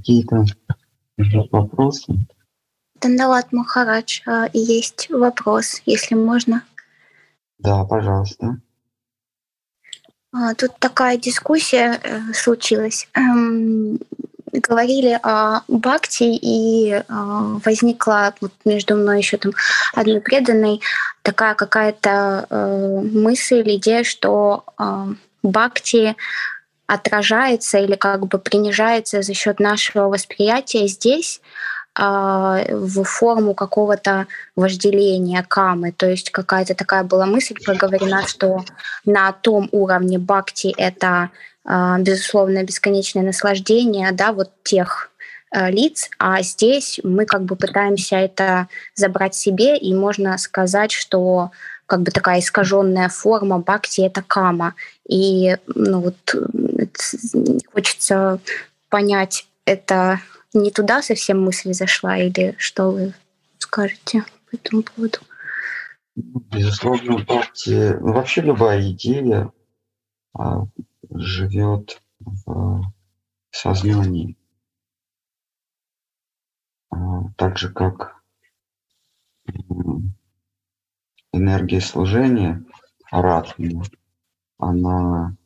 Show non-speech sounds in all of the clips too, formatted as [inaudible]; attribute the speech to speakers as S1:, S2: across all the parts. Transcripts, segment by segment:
S1: какие-то вопросы?
S2: Дандалат Махарадж, а, есть вопрос, если можно.
S1: Да, пожалуйста.
S2: А, тут такая дискуссия э, случилась. Эм, говорили о Бхакти, и э, возникла вот между мной еще там одной преданной такая какая-то э, мысль, идея, что Бхакти отражается или как бы принижается за счет нашего восприятия здесь, а, в форму какого-то вожделения камы. То есть какая-то такая была мысль проговорена, что на том уровне бхакти это а, безусловно бесконечное наслаждение, да, вот тех а, лиц, а здесь мы как бы пытаемся это забрать себе, и можно сказать, что как бы такая искаженная форма бхакти — это кама. И ну вот хочется понять, это не туда совсем мысль зашла, или что вы скажете по этому поводу?
S1: Безусловно, бхакти, ну, вообще любая идея а, живет в сознании. А, так же, как энергия служения, аратхана, она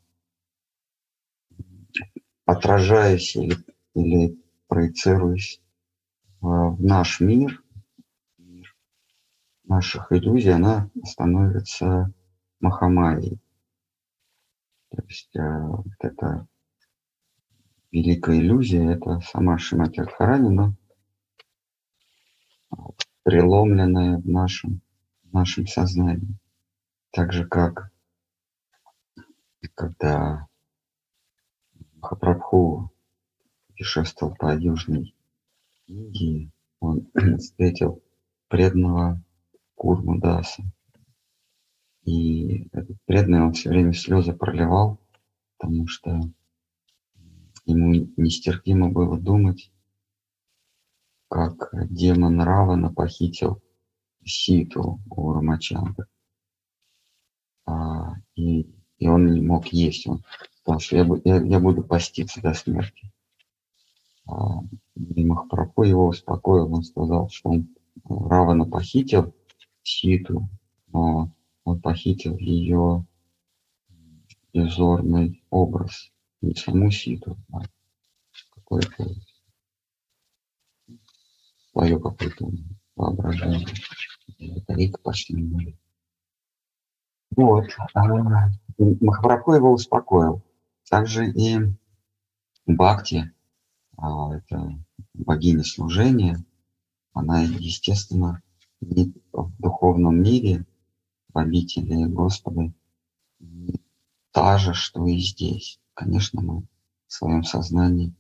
S1: отражаясь или, или проецируясь в наш мир, мир наших иллюзий, она становится Махамайей. То есть э, вот эта великая иллюзия, это сама Шимати Радхарани, преломленная в нашем нашем сознании. Так же, как когда Махапрабху путешествовал по Южной Индии, он [clears throat] встретил преданного Курмудаса. И этот преданный, он все время слезы проливал, потому что ему нестерпимо было думать, как демон Равана похитил ситу у Рамачандры. А, и, и он не мог есть. Он сказал, что я, я, я буду поститься до смерти. А, и Махапрабху его успокоил. Он сказал, что он Равана похитил ситу, но он похитил ее иллюзорный образ, не саму ситу, а какое-то свое какое-то воображение батарейка не будет. Вот. А, Махапрабху его успокоил. Также и Бхакти, а, это богиня служения, она, естественно, в духовном мире, в обители Господа, та же, что и здесь. Конечно, мы в своем сознании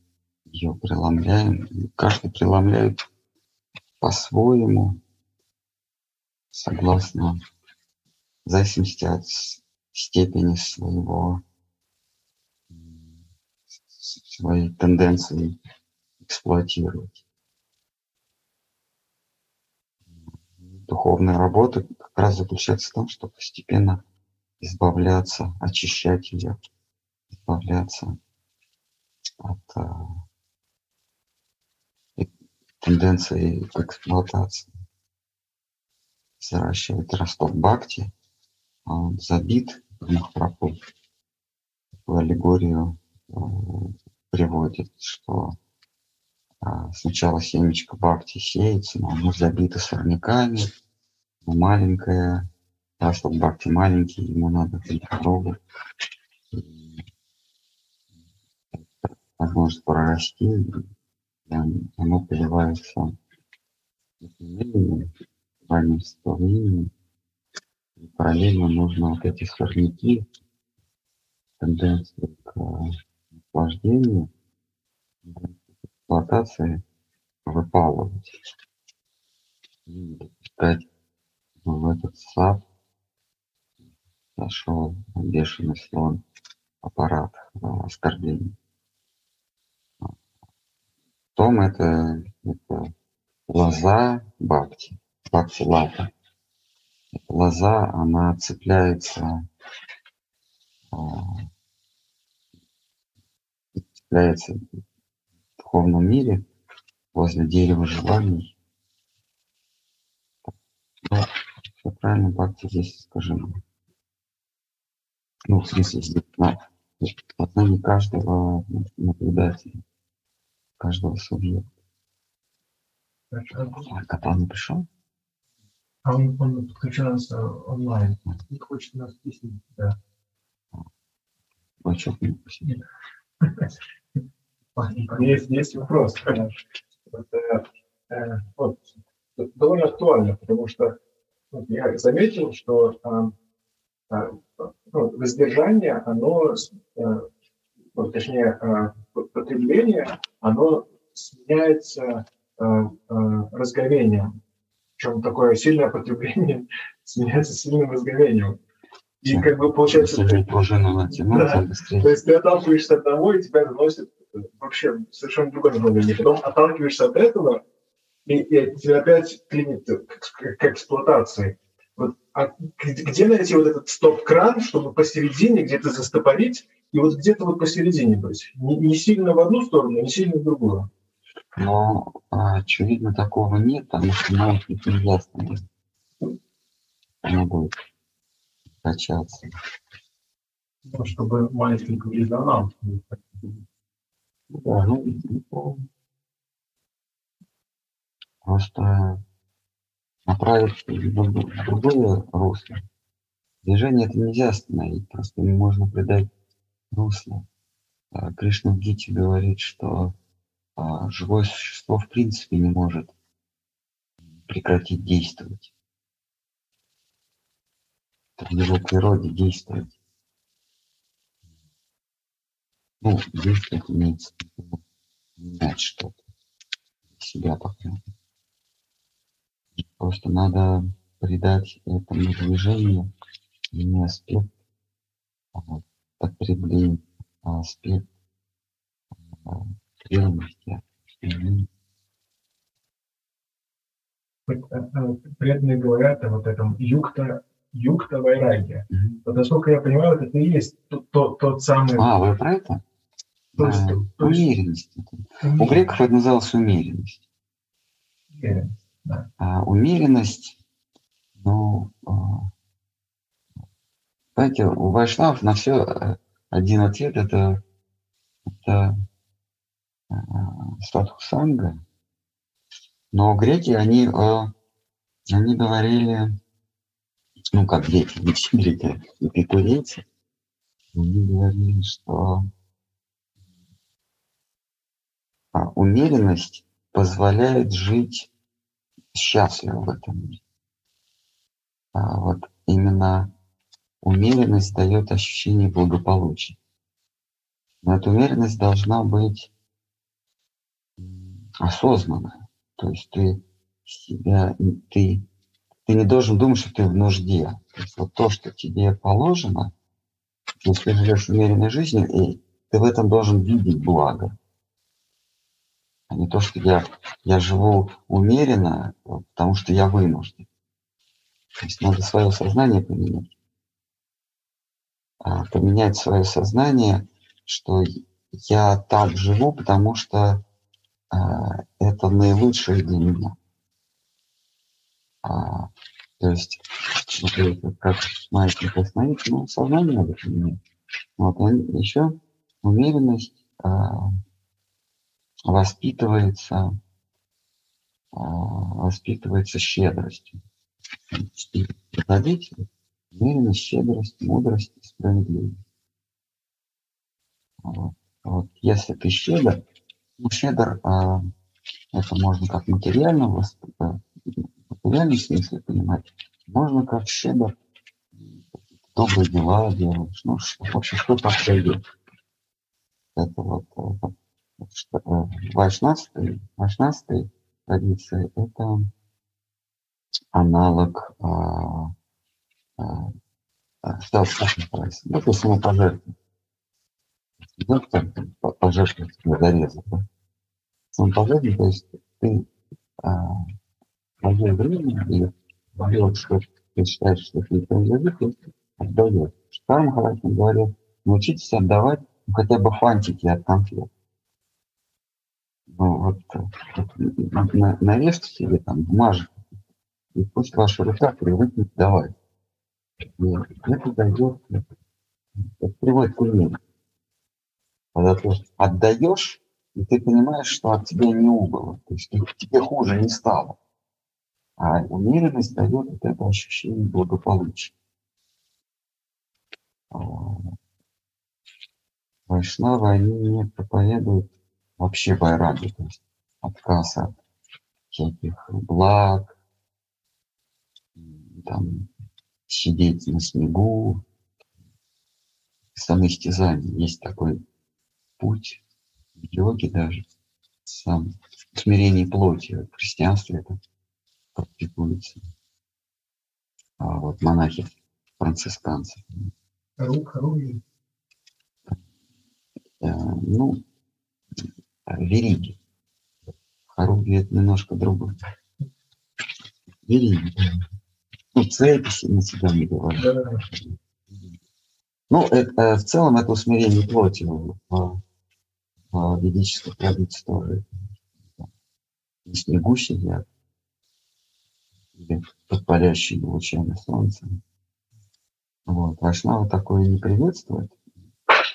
S1: ее преломляем. Каждый преломляет по-своему, согласно в зависимости от степени своего своей тенденции эксплуатировать. Духовная работа как раз заключается в том, чтобы постепенно избавляться, очищать ее, избавляться от а, тенденции к эксплуатации взращивает росток бхакти, а он забит Махапрабху. Такую аллегорию э, приводит, что э, сначала семечко бхакти сеется, но оно забито сорняками, но маленькое, росток бхакти маленький, ему надо дорогу. Возможно прорасти, и оно поливается ранним состоянием. И параллельно нужно вот эти сорняки, тенденции к наслаждению, эксплуатации выпалывать и допускать в этот сад зашел бешеный слон аппарат оскорблений. Том это, это лоза бабки лата. Лоза, она цепляется, а, цепляется духовном мире, возле дерева желаний. Да, все правильно, Бхакти здесь скажем. Ну, в смысле, здесь на сознании каждого наблюдателя, каждого субъекта. А Катан пришел?
S3: А он, он подключается онлайн. И хочет нас писать, да.
S1: Бачок не
S3: Нет. Есть, есть вопрос. Вот, э, э, вот, довольно актуально, потому что вот, я заметил, что э, э, ну, воздержание, оно, ну, точнее, э, потребление, оно сменяется разговением. Причем такое сильное потребление [laughs] сменяется сильным разговением. И как бы получается...
S1: Если пружину натянуть,
S3: Да.
S1: то быстрее.
S3: То есть ты отталкиваешься от одного, и тебя заносит вообще в совершенно другое направление. Потом отталкиваешься от этого, и, и тебя опять клинит к, к- эксплуатации. Вот, а где найти вот этот стоп-кран, чтобы посередине где-то застопорить, и вот где-то вот посередине быть? Не, не сильно в одну сторону, не сильно в другую.
S1: Но, а, очевидно, такого нет, потому что маятник нельзя остановить. Она будет качаться.
S3: Ну, чтобы маятник в резонанс.
S1: Да, ну, просто направить в друг- в другое русло. Движение это нельзя остановить, просто ему можно придать русло. А, Кришна в Гите говорит, что живое существо в принципе не может прекратить действовать. Это в его природе действовать. Ну, действовать имеется в виду менять что-то. Себя пока. Просто надо придать этому движению не аспект а вот, потребления, а аспект а,
S3: э, э, Преданные говорят о вот этом юкта, юкта вайраге.
S1: Мгм.
S3: Вот, насколько я понимаю, это и есть тот, тот, тот самый...
S1: А, вы про это?
S3: то есть-
S1: А,
S3: то есть-
S1: умеренность. это. У греков это называлось умеренность.
S3: Уверен.
S1: А умеренность, ну, а, знаете, у вайшнавов на все один ответ это, это а, садхусанга. Но греки, они, а, они говорили, ну, как греки, греки, эпикурейцы, они говорили, что а, умеренность позволяет жить счастливо в этом мире. А вот именно умеренность дает ощущение благополучия. Но эта умеренность должна быть м, осознанная. То есть ты себя, ты, ты не должен думать, что ты в нужде. То есть вот то, что тебе положено, если ты живешь умеренной жизнью, и ты в этом должен видеть благо. А не то, что я, я живу умеренно, потому что я вынужден. То есть надо свое сознание поменять. А, поменять свое сознание, что я так живу, потому что это наилучшее для меня. А, то есть, например, как маятник остановить, ну, сознание надо поменять. Вот, еще умеренность а, воспитывается, а, воспитывается щедростью. Добродетели. Умеренность, щедрость, мудрость и справедливость. Вот. Вот. Если ты щедр, ну, щедр, а, это можно как материально, э, в материальном смысле понимать, можно как щедр добрые дела делаешь, ну, в общем, что произойдет. Это вот, э, вот что, э, вайшнавской, вайшнавской традиции это аналог а, а, а, что как называется? Ну, это самопожертвование. Ну, там, по- пожертвовать для зареза, да? Самопожертвование, то есть ты а, время или делать, что ты считаешь, что ты принадлежит, ты отдаешь. Штарм Харакин говорил, научитесь отдавать ну, хотя бы фантики от конфет. Ну, вот, вот на, нарежьте себе там бумажек, и пусть ваша рука привыкнет давать. И это дает, это приводит к умению. Когда ты отдаешь, и ты понимаешь, что от тебя не убыло, то есть тебе хуже не стало. А умеренность дает вот это ощущение благополучия. А, Вайшнавы, они не проповедуют вообще байраги, то есть отказ от всяких благ, там, сидеть на снегу, самоистязание. Есть такой путь в йоге даже, сам смирение плоти. В христианстве это практикуется. А вот монахи францисканцы.
S3: Харуги.
S1: Э, ну, вериги. Харуги это немножко другое. Вериги. Ну, цепи на себя не говорят.
S3: Да.
S1: Ну, это, э, в целом это усмирение плоти в, в, в ведической традиции тоже. На снегу сидят или под палящими лучами солнца. Вот. Вайшнава такое не приветствует.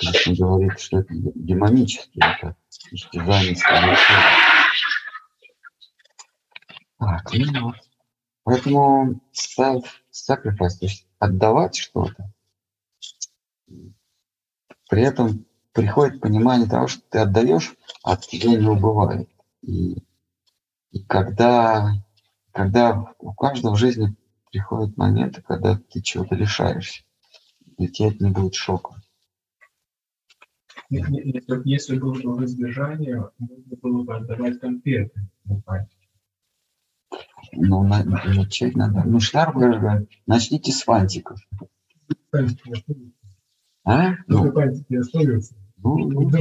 S1: Есть он говорит, что это демонически, это истязание Так, ну вот. Поэтому self-sacrifice, то есть отдавать что-то, при этом приходит понимание того, что ты отдаешь, а от тебя не убывает. И, и когда, когда у каждого в жизни приходят моменты, когда ты чего-то лишаешься, для тебя это не будет шоком.
S3: Если, если было бы воздержание, можно было бы отдавать конфеты.
S1: Ну, на, начать надо. Ну, говорит, начните с фантиков. А?
S3: Ну, фантики остаются.
S1: Ну, ну,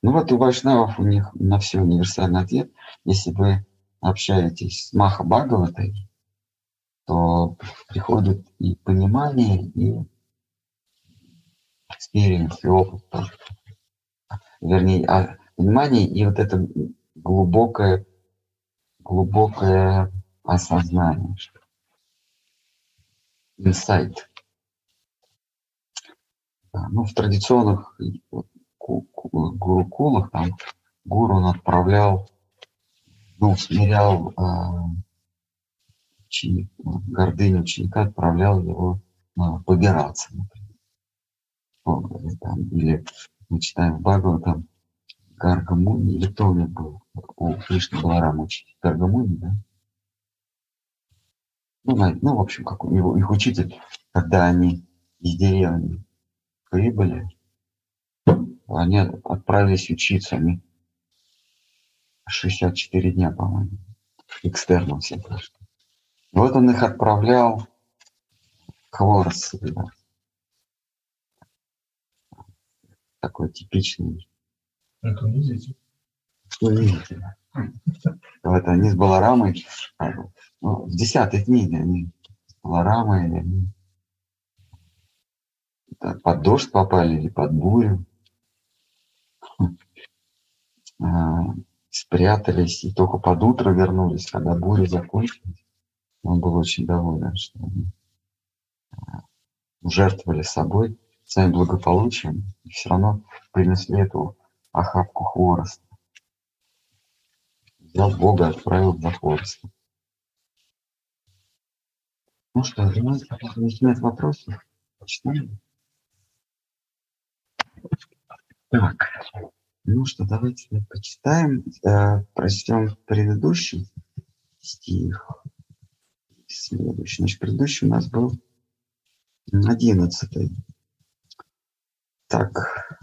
S1: ну вот у вайшнавов у них на все универсальный ответ. Если вы общаетесь с Маха Бхагаватой, то приходит и понимание, и experience, и опыт. Вернее, а, понимание и вот это глубокое, глубокое осознание. Инсайт. Да, ну, в традиционных вот, гурукулах там гуру он отправлял, ну, смирял э, ученик, гордыню ученика, отправлял его э, побираться, например. Там, или мы читаем в Багу, там, Гаргамуни, или кто у них был? У Кришны Баларам учитель. Гаргамуни, да? Ну, ну, в общем, как у него, их учитель, когда они из деревни прибыли, они отправились учиться, они 64 дня, по-моему, экстерном все прошли. Вот он их отправлял хворост собирать. Такой типичный
S3: это унизительно.
S1: Унизительно. Вот они с Баларамой, ну, в десятой книге они с Баларамой, они под дождь попали или под бурю. [laughs] А, спрятались и только под утро вернулись, когда буря закончилась. Он был очень доволен, что они а, жертвовали собой, своим благополучием, и все равно принесли эту охапку хвороста. Взял Бога, отправил за хворостом. Ну что, думаете, начинать вопросы? Почитаем. Так, ну что, давайте почитаем, э, прочтем предыдущий стих. Следующий. Значит, предыдущий у нас был одиннадцатый. Так,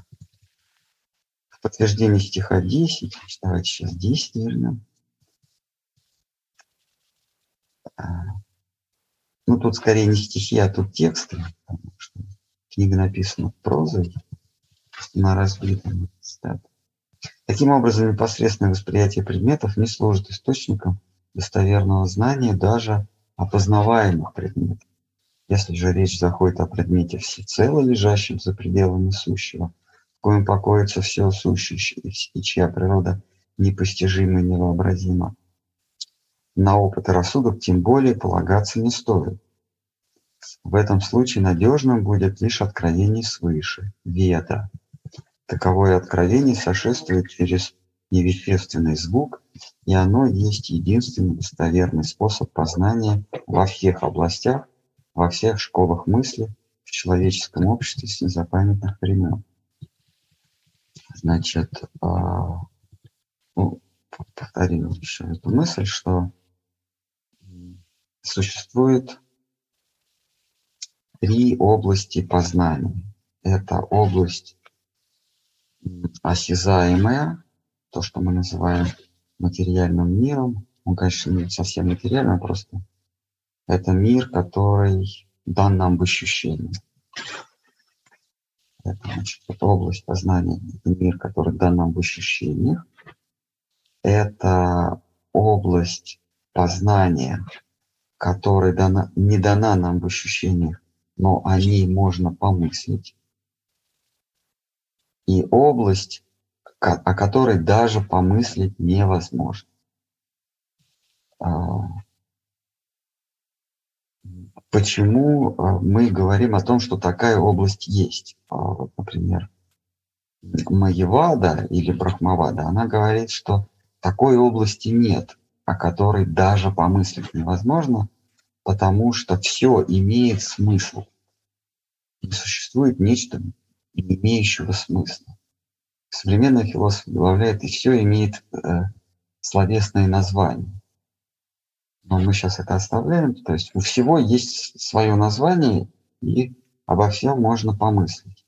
S1: подтверждение стиха 10. Давайте сейчас 10 вернем. А, ну, тут скорее не стихи, а тут тексты, потому что книга написана прозой, на цитаты. Таким образом, непосредственное восприятие предметов не служит источником достоверного знания даже опознаваемых предметов. Если же речь заходит о предмете всецело лежащем за пределами сущего, в коем покоится все сущее, и чья природа непостижима и невообразима. На опыт и рассудок тем более полагаться не стоит. В этом случае надежным будет лишь откровение свыше, веда. Таковое откровение сошествует через невещественный звук, и оно есть единственный достоверный способ познания во всех областях, во всех школах мысли, в человеческом обществе с незапамятных времен. Значит, а, ну, повторю еще эту мысль, что существует три области познания. Это область осязаемая, то, что мы называем материальным миром. Он, конечно, не совсем материальный, а просто это мир, который дан нам в ощущении. Это, значит, это область познания, это мир, который дан нам в ощущениях. Это область познания, которая дана, не дана нам в ощущениях, но о ней можно помыслить. И область, о которой даже помыслить невозможно. А, почему а, мы говорим о том, что такая область есть? А, вот, например, Маевада или Брахмавада, она говорит, что такой области нет, о которой даже помыслить невозможно, потому что все имеет смысл. Не существует нечто не имеющего смысла. Современная философия добавляет, и все имеет э, словесное название. Но мы сейчас это оставляем, то есть у всего есть свое название, и обо всем можно помыслить.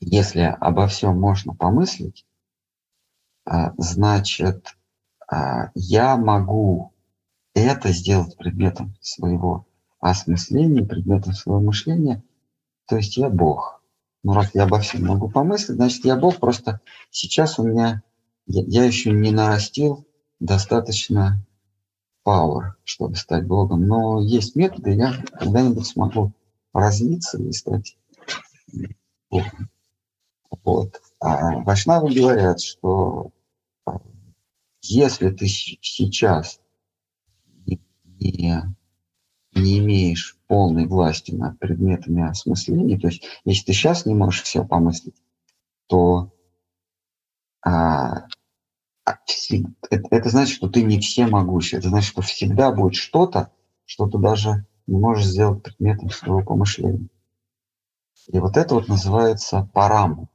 S1: Если обо всем можно помыслить, а, значит, а, я могу это сделать предметом своего осмысления, предметом своего мышления, то есть я Бог. Ну, раз я обо всем могу помыслить, значит, я Бог, просто сейчас у меня, я, я еще не нарастил достаточно power, чтобы стать Богом. Но есть методы, я когда-нибудь смогу развиться и стать Богом. Вот. А Вайшнавы говорят, что а, если ты сейчас не, не имеешь полной власти над предметами осмысления, то есть если ты сейчас не можешь все помыслить, то а, а это, значит, что ты не всемогущий. Это значит, что всегда будет что-то, что ты даже не можешь сделать предметом своего помышления. И вот это вот называется парам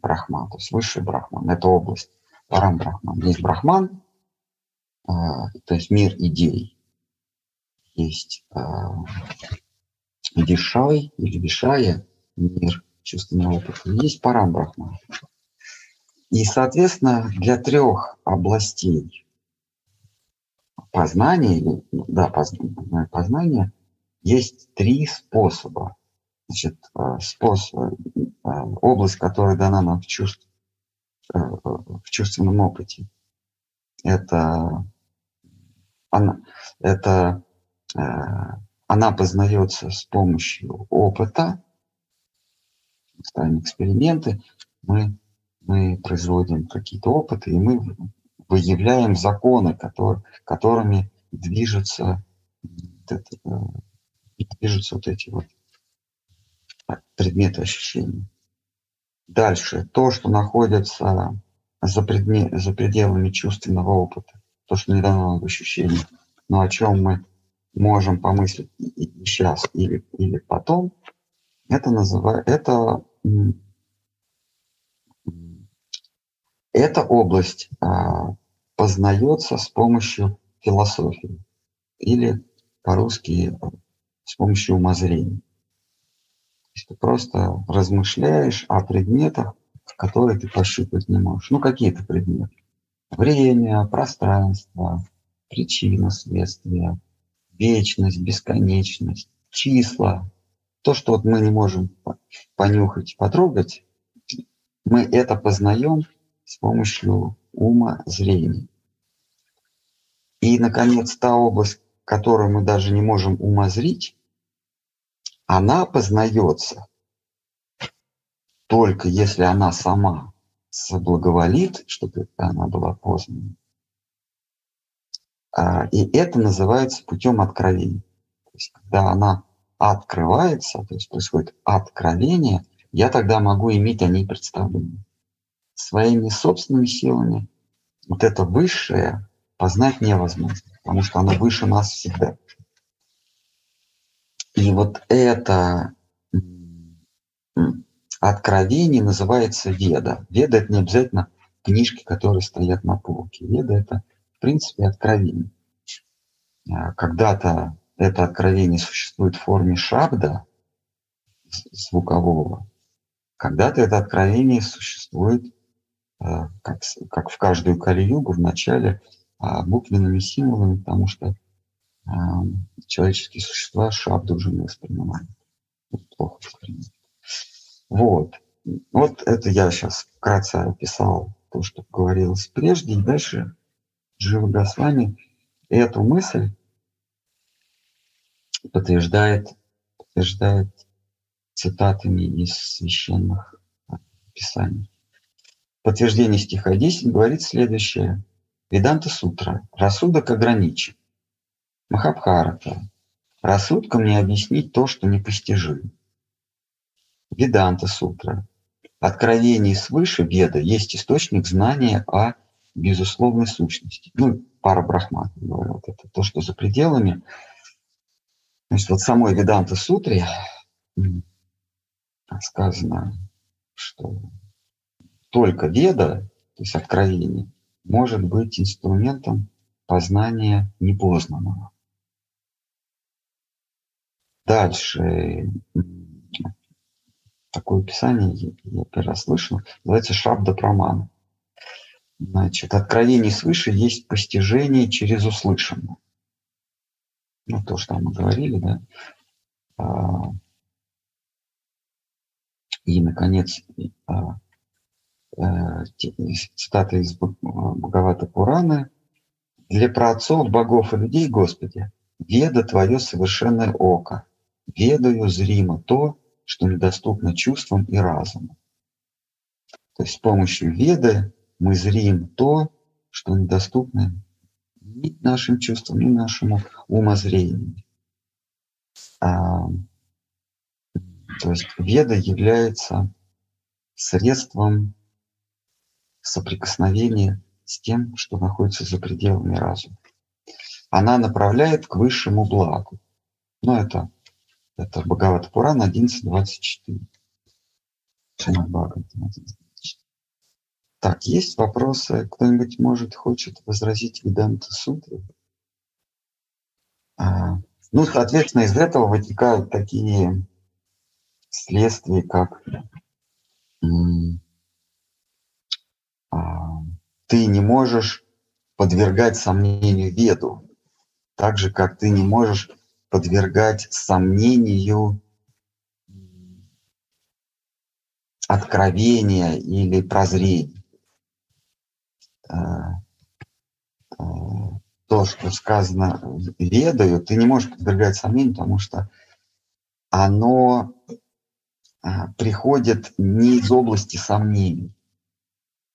S1: брахман, то есть высший брахман, это область. Парам брахман. Есть брахман, э, то есть мир идей. Есть э, вишай или вишая, мир чувственного опыта. Есть парам брахман. И, соответственно, для трех областей познания, да, познания, есть три способа. Значит, э, способ, э, область, которая дана нам в, чувств, в чувственном опыте, это она, это, она познается с помощью опыта, ставим эксперименты, мы мы производим какие-то опыты, и мы выявляем законы, которые, которыми движутся, это, э, движутся вот эти вот предметы ощущений. Дальше, то, что находится за, предмет, за пределами чувственного опыта, то, что не дано в но о чем мы можем помыслить и сейчас или, или потом, это называется, это Эта область а, познается с помощью философии или по-русски с помощью умозрения. Ты просто размышляешь о предметах, которые ты пощупать не можешь. Ну, какие-то предметы. Время, пространство, причина, следствие, вечность, бесконечность, числа. То, что вот мы не можем понюхать, потрогать, мы это познаем с помощью ума зрения. И, наконец, та область, которую мы даже не можем умозрить, она познается только если она сама соблаговолит, чтобы она была познана. А, и это называется путем откровения. То есть, когда она открывается, то есть происходит откровение, я тогда могу иметь о ней представление. Своими собственными силами вот это высшее познать невозможно, потому что оно выше нас всегда. И вот это откровение называется веда. Веда – это не обязательно книжки, которые стоят на полке. Веда – это, в принципе, откровение. А, когда-то это откровение существует в форме шабда, звукового. Когда-то это откровение существует, а, как, как в каждую кали-югу, в начале а, буквенными символами, потому что человеческие существа шабду уже не воспринимают. Плохо воспринимают. Вот. Вот это я сейчас вкратце описал то, что говорилось прежде. И дальше Джива Госвами эту мысль подтверждает, подтверждает цитатами из священных писаний. Подтверждение стиха 10 говорит следующее. Веданта Сутра. Рассудок ограничен. Махабхарата. Рассудком не объяснить то, что непостижимо. Веданта Сутра. Откровение свыше Веда есть источник знания о безусловной сущности. Ну, пара брахман, говорят, это то, что за пределами. Значит, вот в самой Веданта Сутре сказано, что только Веда, то есть откровение, может быть инструментом познания непознанного. Дальше такое описание, я первый раз слышал, называется Шабда Прамана. Значит, откровение свыше есть постижение через услышанное. Ну, то, что мы говорили, да. А, и, наконец, а, а, цитата из Бхагавата Пураны. «Для праотцов, богов и людей, Господи, веда Твое совершенное око, ведаю зримо то, что недоступно чувствам и разуму. То есть с помощью веды мы зрим то, что недоступно ни нашим чувствам, ни нашему умозрению. А, то есть веда является средством соприкосновения с тем, что находится за пределами разума. Она направляет к высшему благу. Ну, это это Бхагават Пуран 11.24. Так, есть вопросы? Кто-нибудь может, хочет возразить Веданта Сутру? А, ну, соответственно, из этого вытекают такие следствия, как а, ты не можешь подвергать сомнению веду, так же, как ты не можешь подвергать сомнению откровения или прозрения. Э, э, то, что сказано ведаю, ты не можешь подвергать сомнению, потому что оно э, приходит не из области сомнений.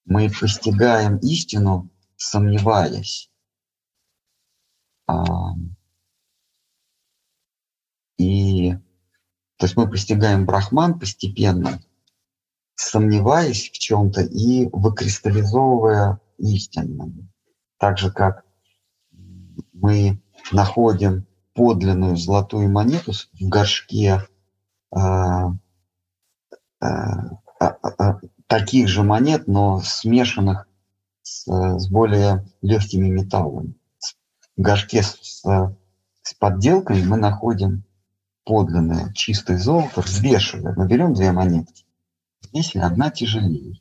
S1: Мы постигаем истину, сомневаясь. И то есть мы постигаем брахман постепенно, сомневаясь в чем-то и выкристаллизовывая истину. Так же, как мы находим подлинную золотую монету в горшке э, э, э, таких же монет, но смешанных с, с более легкими металлами. В горшке с, с подделкой мы находим подлинное чистое золото, взвешивая, мы берем две монетки, здесь одна тяжелее.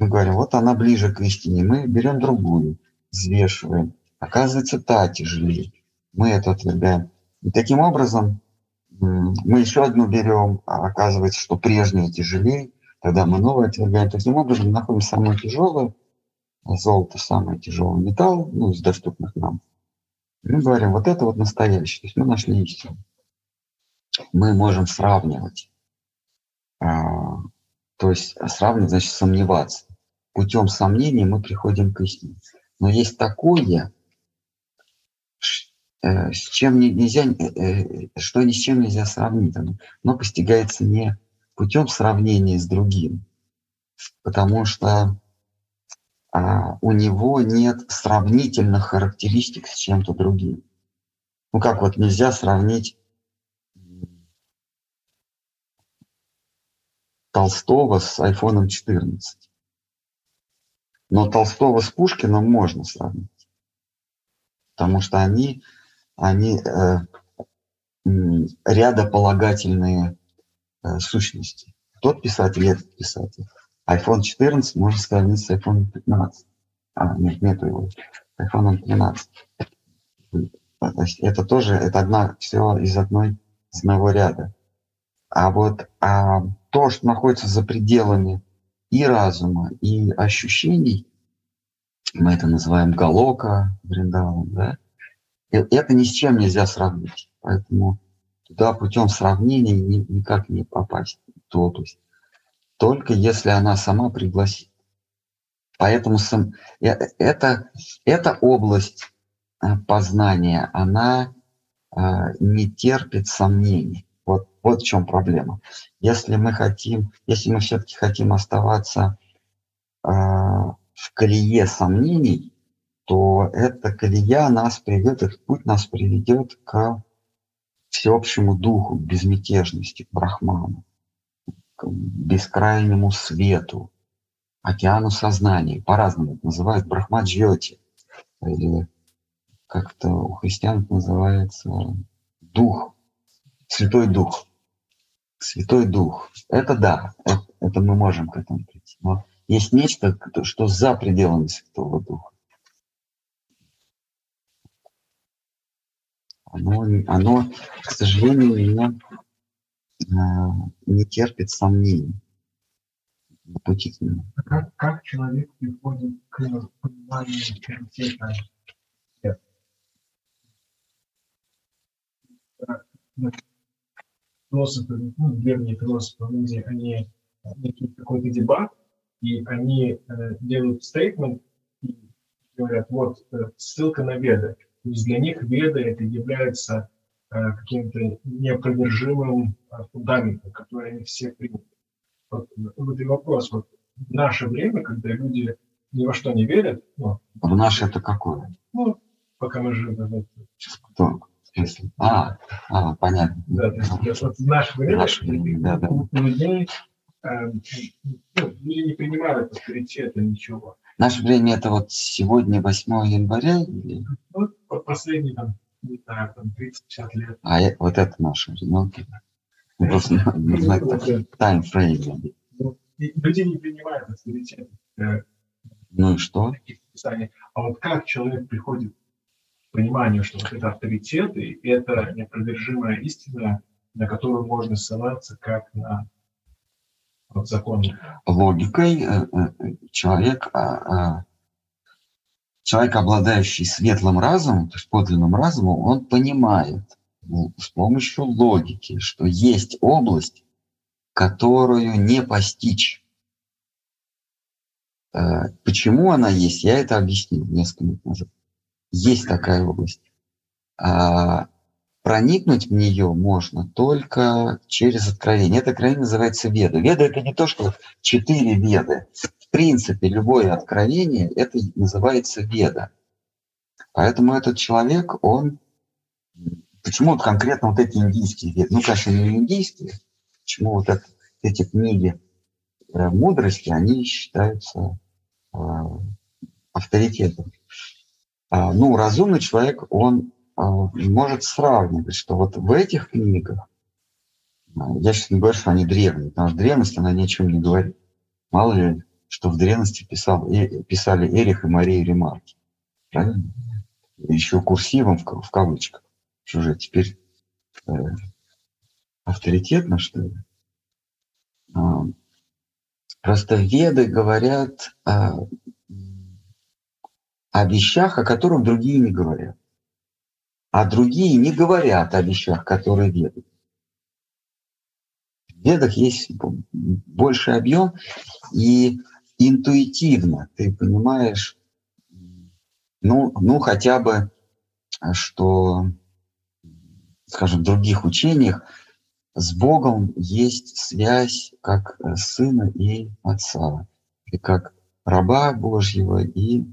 S1: Мы говорим, вот она ближе к истине, мы берем другую, взвешиваем, оказывается та тяжелее, мы это отвергаем. И таким образом мы еще одну берем, а оказывается, что прежняя тяжелее, тогда мы новую отвергаем. Таким образом находим самое тяжелое, золото самый тяжелый металл, ну, из доступных нам. Мы говорим, вот это вот настоящее, то есть мы нашли истину мы можем сравнивать а, То есть сравнивать, значит, сомневаться. Путем сомнений мы приходим к истине. Но есть такое, э, с чем нельзя, э, что ни с чем нельзя сравнить. Оно постигается не путем сравнения с другим, потому что а, у него нет сравнительных характеристик с чем-то другим. Ну как вот нельзя сравнить Толстого с iPhone 14. Но Толстого с Пушкиным можно сравнить, потому что они, они э, рядополагательные э, сущности. Тот писатель, этот писатель iPhone 14 можно сравнить с iPhone 15. А, нет, нету его. iPhone 13. То есть это тоже, это одна, все из одной, из одного ряда. А вот а то, что находится за пределами и разума, и ощущений, мы это называем галока, Бриндалом, да, э, это ни с чем нельзя сравнить. Поэтому туда путем сравнения никак не попасть. То, то есть только если она сама пригласит. Поэтому сам, э, это, эта область э, познания, она э, не терпит сомнений. Вот, вот в чем проблема. Если мы хотим, если мы все-таки хотим оставаться в колее сомнений, то эта колея нас приведет, этот путь нас приведет к всеобщему духу, безмятежности, к брахману к бескрайнему свету, океану сознания. По-разному это называют брахмаджьоти. Или как-то у христиан это называется дух, Святой Дух. Святой Дух. Это да, это, это мы можем к этому прийти. Но есть нечто, что за пределами Святого Духа. Оно, оно к сожалению, меня Э, не терпит сомнений нему.
S3: А как, как человек приходит к пониманию приоритета философы, ну, древние философы в Индии, они идут какой-то дебат, и они э, делают стейтмент и говорят, вот э, ссылка на веды. То есть для них веды это является Э, каким-то неопровержимым э, фундаментом, который они все приняли. Вот, вот и вопрос, вот в наше время, когда люди ни во что не верят, ну,
S1: в наше это какое?
S3: Ну, пока мы живы.
S1: Кто? А, а, понятно.
S3: Да, то есть, вот в наше время, наше время да, да. людей э, ну, люди не принимают авторитета, ничего.
S1: Наше время это вот сегодня 8 января? Или?
S3: Ну, последний там не знаю, там 30-50 лет.
S1: А я, вот это наши одиноки. Просто нужно таймфрейм.
S3: Люди не принимают авторитет. Э,
S1: ну и что?
S3: А вот как человек приходит пониманию, что вот это авторитет, и это неопровержимая истина, на которую можно ссылаться как на вот закон?
S1: Логикой э, э, человек а, а, человек, обладающий светлым разумом, то есть подлинным разумом, он понимает ну, с помощью логики, что есть область, которую не постичь. Э, почему она есть, я это объяснил несколько минут назад. Есть такая область. А проникнуть в нее можно только через откровение. Это откровение называется веда. Веда – это не то, что четыре веды принципе, любое откровение, это называется веда. Поэтому этот человек, он... Почему вот конкретно вот эти индийские веды? Ну, конечно, не индийские. Почему вот это, эти книги э, мудрости, они считаются э, авторитетом. А, ну, разумный человек, он э, может сравнивать, что вот в этих книгах, э, я сейчас не говорю, что они древние, потому что древность, она ни о чем не говорит. Мало ли, что в древности писал, писали Эрих и Мария Ремарки. Правильно? Еще курсивом в, в кавычках. Что же теперь э, авторитетно, что ли? А, просто веды говорят а, о вещах, о которых другие не говорят. А другие не говорят о вещах, которые ведут. В ведах есть больший объем, и интуитивно ты понимаешь, ну, ну хотя бы, что, скажем, в других учениях с Богом есть связь как сына и отца, и как раба Божьего и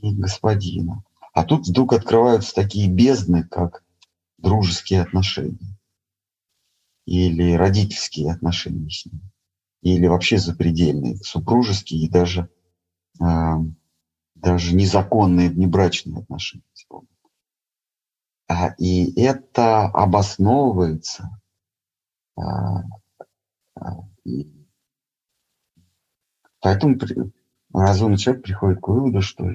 S1: господина. А тут вдруг открываются такие бездны, как дружеские отношения или родительские отношения с ним, или вообще запредельные, супружеские и даже, э, даже незаконные внебрачные отношения. А, и это обосновывается а, и поэтому разумный человек приходит к выводу, что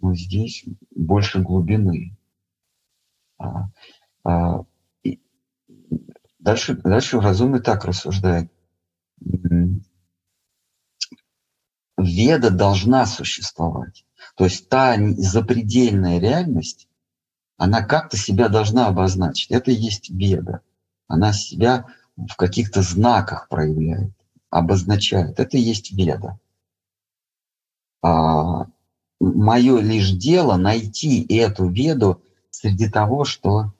S1: ну, здесь больше глубины. А, а, и дальше, дальше разумный так рассуждает. Веда должна существовать. То есть та запредельная реальность, она как-то себя должна обозначить. Это и есть веда. Она себя в каких-то знаках проявляет, обозначает. Это и есть веда. А, мое лишь дело найти эту веду среди того, что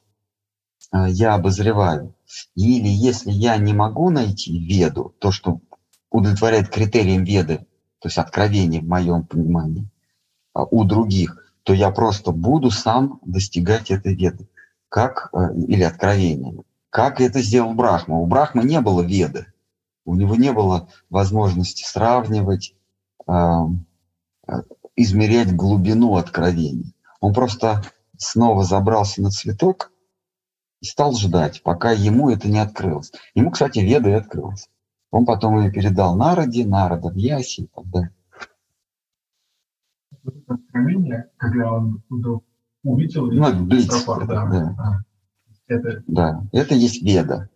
S1: а, я обозреваю. Или если я не могу найти веду, то, что удовлетворяет критериям веды, то есть откровение в моем понимании, а, у других, то я просто буду сам достигать этой веды. Как, а, или откровения. Как это сделал Брахма? У Брахмы не было веды. У него не было возможности сравнивать, измерять глубину откровений. Он просто снова забрался на цветок и стал ждать, пока ему это не открылось. Ему, кстати, веда и открылось. Он потом ее передал Народе, Народа в Ясе и так далее.
S3: Откровение, когда он увидел...
S1: Ну, блиц, это, да. Да. А, это... да, это есть веда.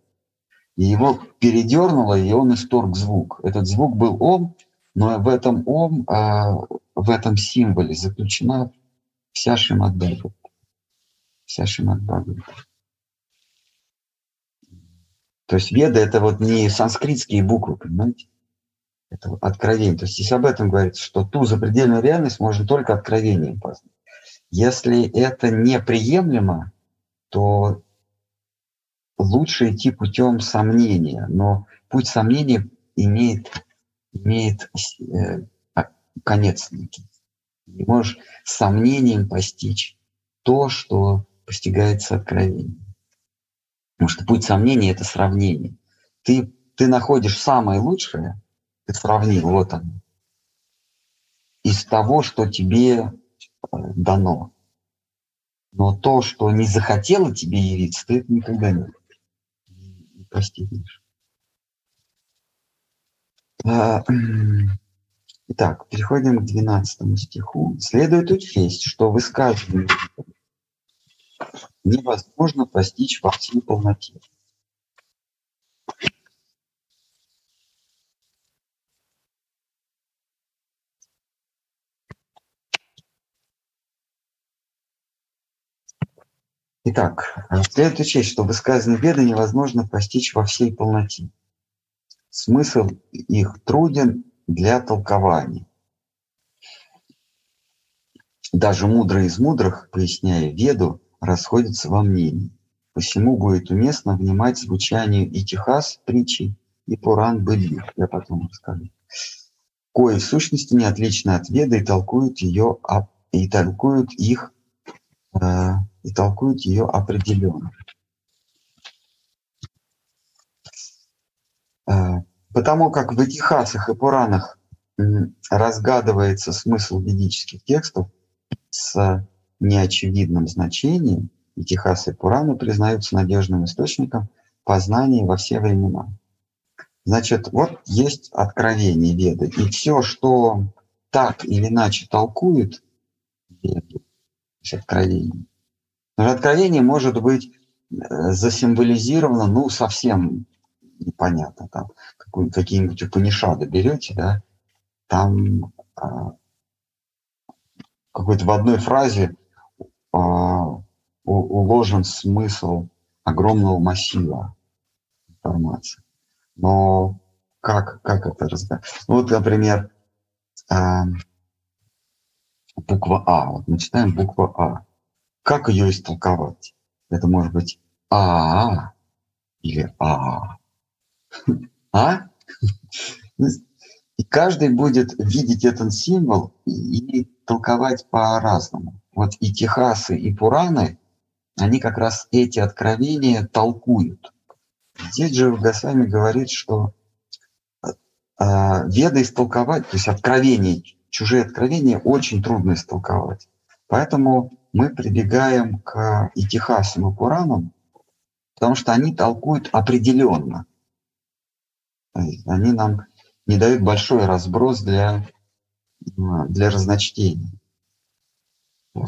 S1: И его передернуло, и он исторг звук. Этот звук был ом, но в этом ом, а, в этом символе заключена вся Шимат Вся Шимат То есть веда это вот не санскритские буквы, понимаете? Это вот откровение. То есть здесь об этом говорится, что ту запредельную реальность можно только откровением познать. Если это неприемлемо, то лучше идти путем сомнения. Но путь сомнения имеет имеет э, конец некий. Не можешь сомнением постичь то, что постигается откровением. Потому что путь сомнения – это сравнение. Ты, ты находишь самое лучшее, ты сравнил, вот оно, из того, что тебе э, дано. Но то, что не захотело тебе явиться, ты это никогда не, не постигнешь. А, [clears throat] итак, переходим к 12 стиху. Следует учесть, что высказывание невозможно постичь во всей полноте. Итак, следует учесть, что высказанные беды невозможно постичь во всей полноте. Смысл их труден для толкования. Даже мудрые из мудрых, поясняя веду, расходятся во мнении. Посему будет уместно внимать звучанию и Техас, притчи, и Пуран были. Я потом расскажу. Кои в сущности не отличны от веды и толкуют ее и толкуют их э, и толкуют ее определенно. Потому как в Этихасах и Пуранах разгадывается смысл ведических текстов с неочевидным значением, Этихасы и Пураны признаются надежным источником познания во все времена. Значит, вот есть откровение Веды, и все, что так или иначе толкует Веду, откровение. Но откровение может быть э, засимволизировано, ну, совсем непонятно, там какие-нибудь Упанишады берете, да, там а, какой-то в одной фразе а, уложен смысл огромного массива информации. Но как, как это разбирать? Ну, вот, например, э, буква А. Вот мы читаем буква А. Как ее истолковать? Это может быть А или А. А? И каждый будет видеть этот символ и толковать по-разному. Вот и Техасы, и Пураны, они как раз эти откровения толкуют. Здесь же Госвами говорит, что э, веды истолковать, то есть откровения, чужие откровения очень трудно истолковать. Поэтому мы прибегаем к Итихасам и Пуранам, потому что они толкуют определенно. Они нам не дают большой разброс для, для разночтений.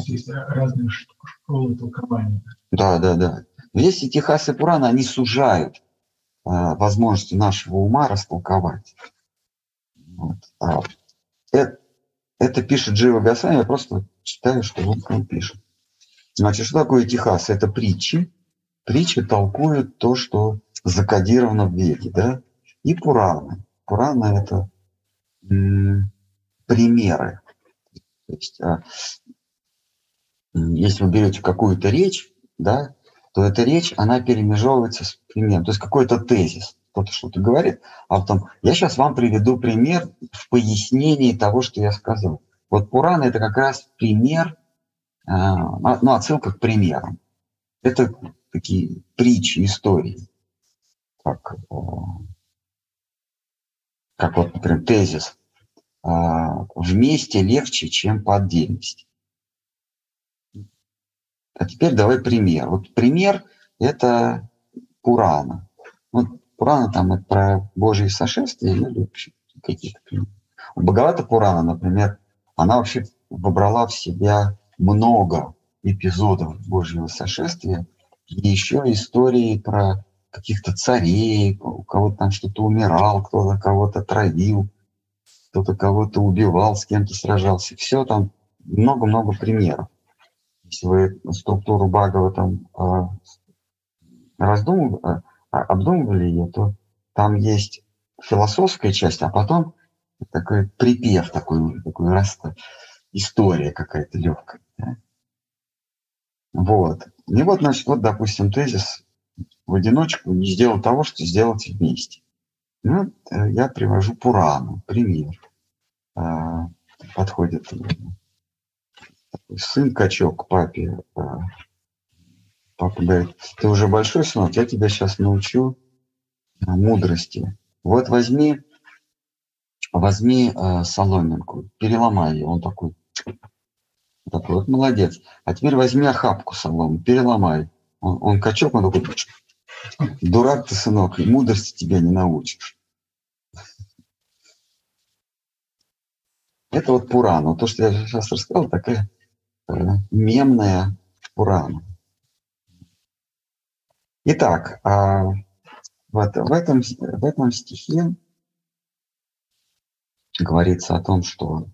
S3: есть разные школы толкования.
S1: Да, да, да. Весь Итихас и Пурана, они сужают а, возможности нашего ума растолковать. Вот. А, это, это пишет Джива Гасами, я просто читаю, что он там пишет. Значит, что такое Техас? Это притчи. Притчи толкуют то, что закодировано в Веде, да? И Пураны. Пураны – это примеры. То есть, а, если вы берете какую-то речь, да, то эта речь, она перемежевывается с примером. То есть какой-то тезис, кто-то что-то говорит, а потом я сейчас вам приведу пример в пояснении того, что я сказал. Вот Пуран – это как раз пример, а, ну, отсылка к примерам. Это такие притчи, истории. Как, а, как вот, например, тезис. А, Вместе легче, чем по отдельности. А теперь давай пример. Вот пример – это Пурана. Вот Пурана там это про Божье сошествие или вообще какие-то. У Бхагавата Пурана, например, она вообще вобрала в себя много эпизодов Божьего сошествия и еще истории про каких-то царей, у кого-то там что-то умирал, кто-то кого-то травил, кто-то кого-то убивал, с кем-то сражался. Все там много-много примеров если вы структуру Багова там а, раздумывали, а, обдумывали ее, то там есть философская часть, а потом такой припев, такой, такой раз история какая-то легкая. Да? Вот. И вот, значит, вот, допустим, тезис в одиночку не сделал того, что сделать вместе. Ну, э, я привожу Пурану, пример. Подходит сын качок папе. А, папа говорит, ты уже большой сынок, я тебя сейчас научу а, мудрости. Вот возьми, возьми э, соломинку, переломай ее. Он такой, такой, вот молодец. А теперь возьми охапку соломы, переломай. Он, он качок, он такой, дурак ты, сынок, и мудрости тебя не научишь. Это вот Пуран. Вот то, что я сейчас рассказал, такая мемная Пурана. Итак, а, вот в этом, в этом стихе говорится о том, что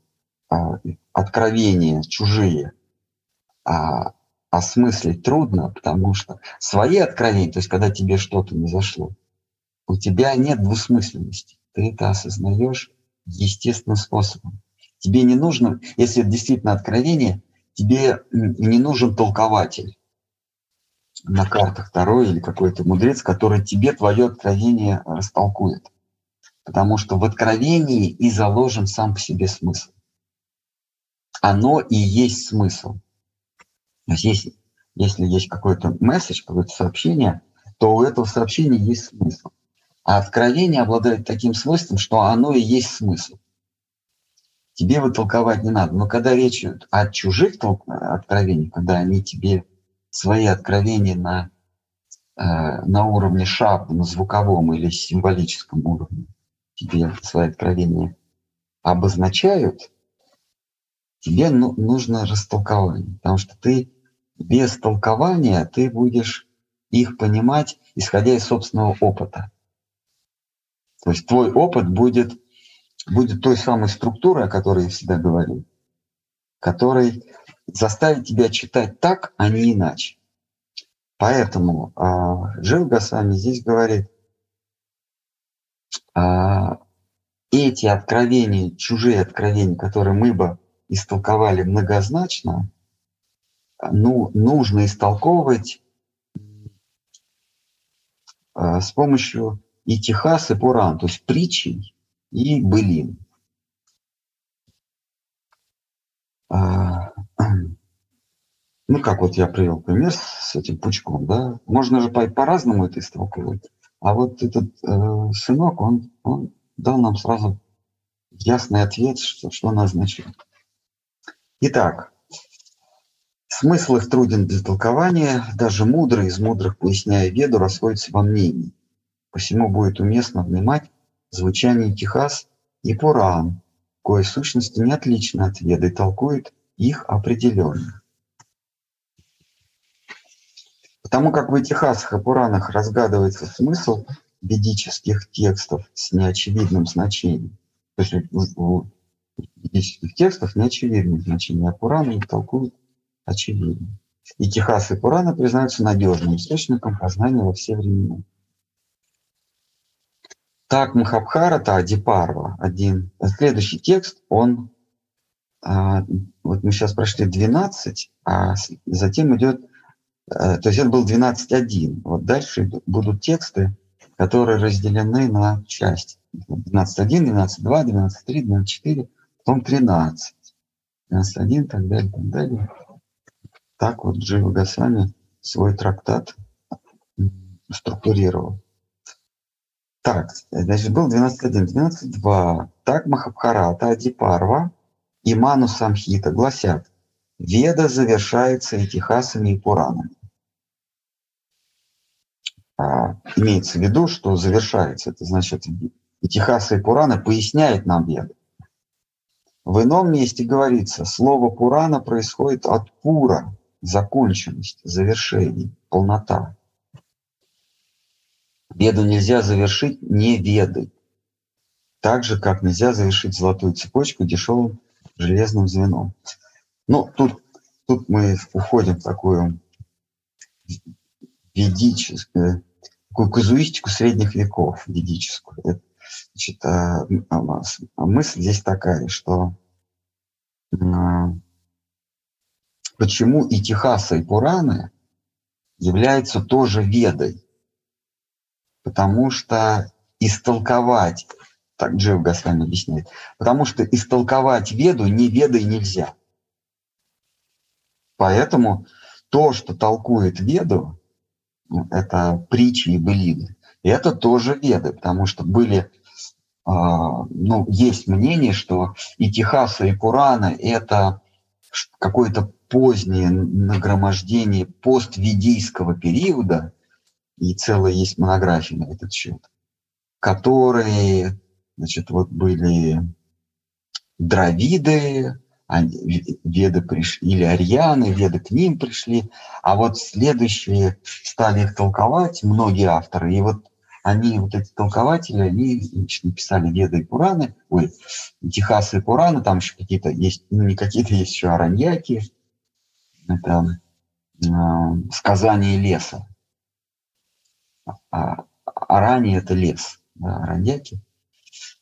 S1: а, откровения чужие а, осмыслить трудно, потому что свои откровения, то есть когда тебе что-то не зашло, у тебя нет двусмысленности. Ты это осознаешь естественным способом. Тебе не нужно, если это действительно откровение, тебе не нужен толкователь на картах второй или какой-то мудрец, который тебе твое откровение растолкует. Потому что в откровении и заложен сам по себе смысл. Оно и есть смысл. То есть если, если есть какой-то месседж, какое-то сообщение, то у этого сообщения есть смысл. А откровение обладает таким свойством, что оно и есть смысл тебе его толковать не надо. Но когда речь идет о чужих откровениях, когда они тебе свои откровения на, э, на уровне шапы, на звуковом или символическом уровне, тебе свои откровения обозначают, тебе ну, нужно растолкование, потому что ты без толкования ты будешь их понимать, исходя из собственного опыта. То есть твой опыт будет будет той самой структурой, о которой я всегда говорю, которой заставит тебя читать так, а не иначе. Поэтому а, Жил Гасами здесь говорит, а, эти откровения, чужие откровения, которые мы бы истолковали многозначно, ну, нужно истолковывать а, с помощью итихас и пуран, то есть притчей и былин. А, [clears throat] ну, как вот я привел пример с этим пучком, да, можно же по- по-разному это истолковать. А вот этот э, сынок, он, он дал нам сразу ясный ответ, что, что она означает. Итак, смысл их труден для толкования, даже мудрый из мудрых, поясняя веду, расходится во мнении. Посему будет уместно внимать звучание Техас и Пуран, кое сущности не отлично от веды, толкует их определенно. Потому как в этихасах и Пуранах разгадывается смысл ведических текстов с неочевидным значением. То есть в ведических текстах неочевидное значение, а Пураны их толкуют очевидно. И Техас и Пураны признаются надежным источником познания во все времена. Так Махабхарата Адипарва, один. Следующий текст, он, а, вот мы сейчас прошли 12, а затем идет Э, то есть это был 12.1. Вот дальше будут тексты, которые разделены на части. 12.1, 12.2, 12.3, 12.4, потом 13. 12.1, так далее, так далее. Так вот Джива Гасами свой трактат структурировал. Так, значит, был 12.1, 12.2. Так Махабхарата, Адипарва и Ману Самхита гласят, Веда завершается этихасами и Пуранами. А, имеется в виду, что завершается. Это значит, Этихаса и Пурана поясняет нам Веды. В ином месте говорится, слово Пурана происходит от Пура, законченность, завершение, полнота. Веду нельзя завершить не ведой. Так же, как нельзя завершить золотую цепочку дешевым железным звеном. Ну, тут, тут мы уходим в такую ведическую, такую казуистику средних веков, ведическую. Значит, а, а, а мысль здесь такая, что почему и Техаса, и Пураны являются тоже ведой. Потому что истолковать, так Джев Гасвами объясняет, потому что истолковать веду не ведой нельзя. Поэтому то, что толкует веду, ну, это притчи и былины, это тоже веды, потому что были, а, ну, есть мнение, что и Техаса, и Пурана – это какое-то позднее нагромождение постведийского периода, и целая есть монография на этот счет, которые, значит, вот были дравиды, веды пришли, или арианы, веды к ним пришли, а вот следующие стали их толковать, многие авторы, и вот они, вот эти толкователи, они значит, написали Веды и Пураны, ой, Техасы и Пураны, там еще какие-то есть, ну не какие-то есть еще араньяки, это э, сказание леса. А, арани это лес, да, араньяки.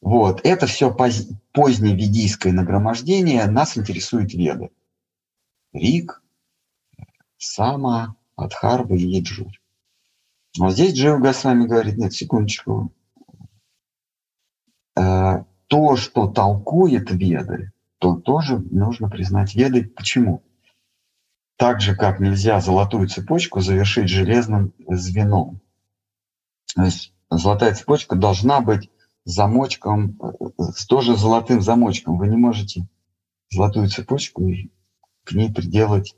S1: Вот, это все поз... позднее ведийское нагромождение, нас интересует веды. Рик, Сама, Адхарва и Еджур. Но здесь Джива вами говорит, нет, секундочку. Э, то, что толкует веды, то тоже нужно признать веды. Почему? Так же, как нельзя золотую цепочку завершить железным звеном. То есть золотая цепочка должна быть замочком, с тоже золотым замочком. Вы не можете золотую цепочку и к ней приделать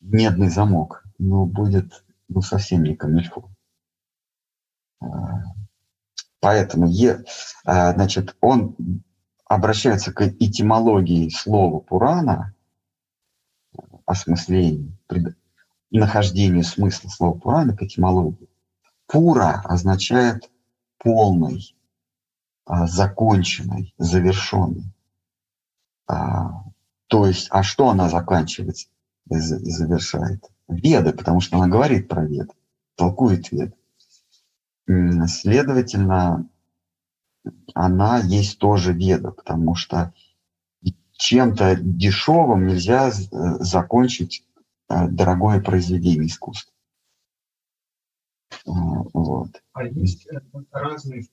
S1: медный замок. Ну, будет ну, совсем не камильфо. А, поэтому е, а, значит, он обращается к этимологии слова Пурана, осмыслению, нахождению смысла слова Пурана к этимологии. Пура означает полный, а, законченной, завершенной. А, то есть, а что она заканчивает и завершает? Веды, потому что она говорит про вед, толкует вед. Следовательно, она есть тоже веда, потому что чем-то дешевым нельзя закончить дорогое произведение искусства.
S3: Вот. А есть разные,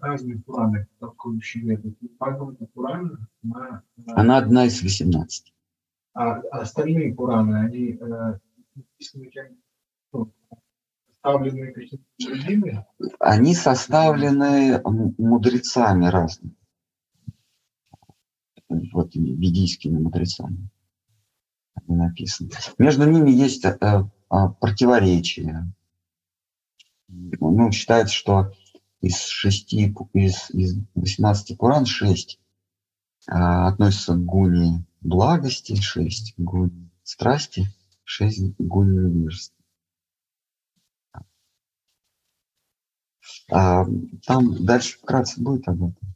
S3: разные Пураны, толкующие веды. Бхагавата Пурана,
S1: она, она одна из 18.
S3: А остальные Пураны, они э, ну, составлены какими-то другими?
S1: Они составлены мудрецами разными. Вот ведийскими мудрецами написано. Между ними есть э, э, противоречия ну, считается, что из шести, из, из 18 Пуран шесть а, относятся к гуни благости, шесть к гуни страсти, шесть к гуни невежества. А, там дальше вкратце будет об этом.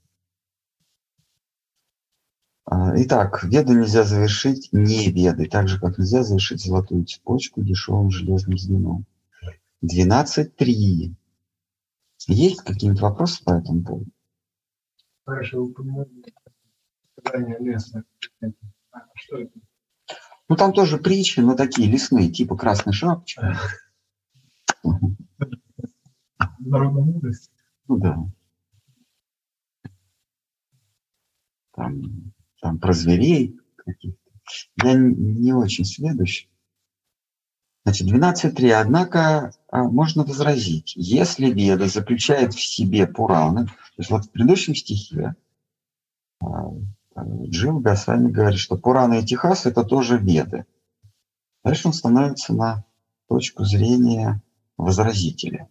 S1: А, итак, веду нельзя завершить не веды, так же, как нельзя завершить золотую цепочку дешевым железным звеном. 12.3. Есть какие-нибудь вопросы по этому поводу?
S3: Хорошо, упомянули леса. А что это?
S1: Ну, там тоже притчи, но такие лесные, типа красной шапочки.
S3: Народная мудрость.
S1: Ну да. Там, там про зверей каких-то. Я не очень следующий. Значит, 12.3. Однако а, можно возразить, если Веда заключает в себе Пураны, то есть вот в предыдущем стихе а, Джим Гасани говорит, что Пураны и Техас – это тоже Веды. Дальше он становится на точку зрения возразителя.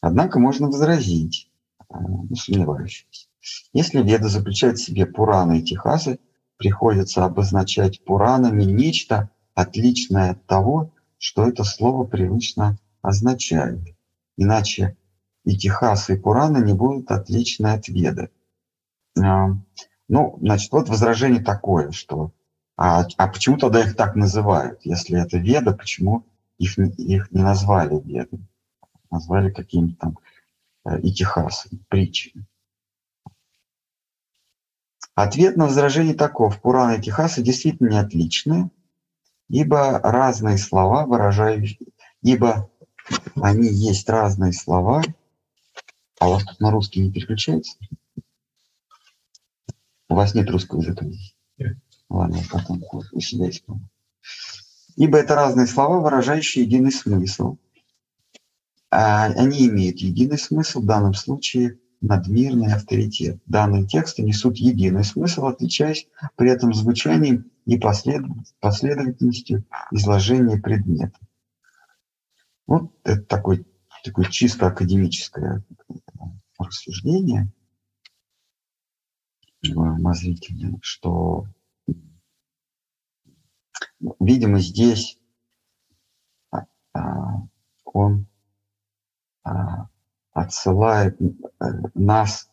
S1: Однако можно возразить, а, не сомневающийся. Если Веда заключает в себе Пураны и Техасы, приходится обозначать Пуранами нечто – отличное от того, что это слово привычно означает. Иначе и Техас, и Пурана не будут отличны от Веды. А, ну, значит, вот возражение такое, что а, а почему тогда их так называют? Если это Веда, почему их, их не назвали Веды? Назвали какими-то там э, и Техасы, притчами. Ответ на возражение таков. Пурана и Техасы действительно не отличные, ибо разные слова, выражающие, ибо они есть разные слова, а у вас тут на русский не переключается? У вас нет русского языка здесь? Нет. Ладно, потом у себя исполню. Ибо это разные слова, выражающие единый смысл. А они имеют единый смысл, в данном случае надмирный авторитет. Данные тексты несут единый смысл, отличаясь при этом звучанием и последовательностью изложения предмета. Вот это такой, такое чисто академическое рассуждение умозрительное, что, видимо, здесь а, он а, отсылает э, нас,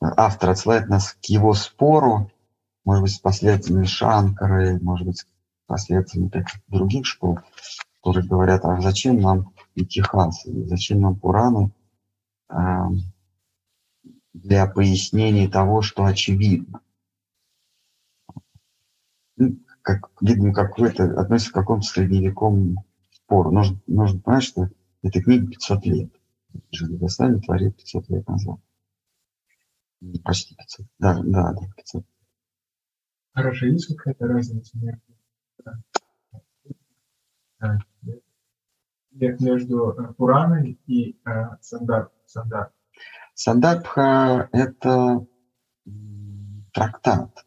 S1: автор отсылает нас к его спору может быть, с последствиями Шанкары, может быть, с последствиями других школ, которые говорят, а зачем нам Итихасы, зачем нам Пураны э, для пояснения того, что очевидно. Ну, как, видно, какой-то относится к какому-то средневековому спору. Нужно, нужно понять, что эта книга 500 лет. Жидогостане творил 500 лет назад. Почти 500. Да, да, да, 500.
S3: Хорошо, есть какая-то разница между, между э, Пураной и э, Сандар, Сандар?
S1: Сандарбха – это трактат.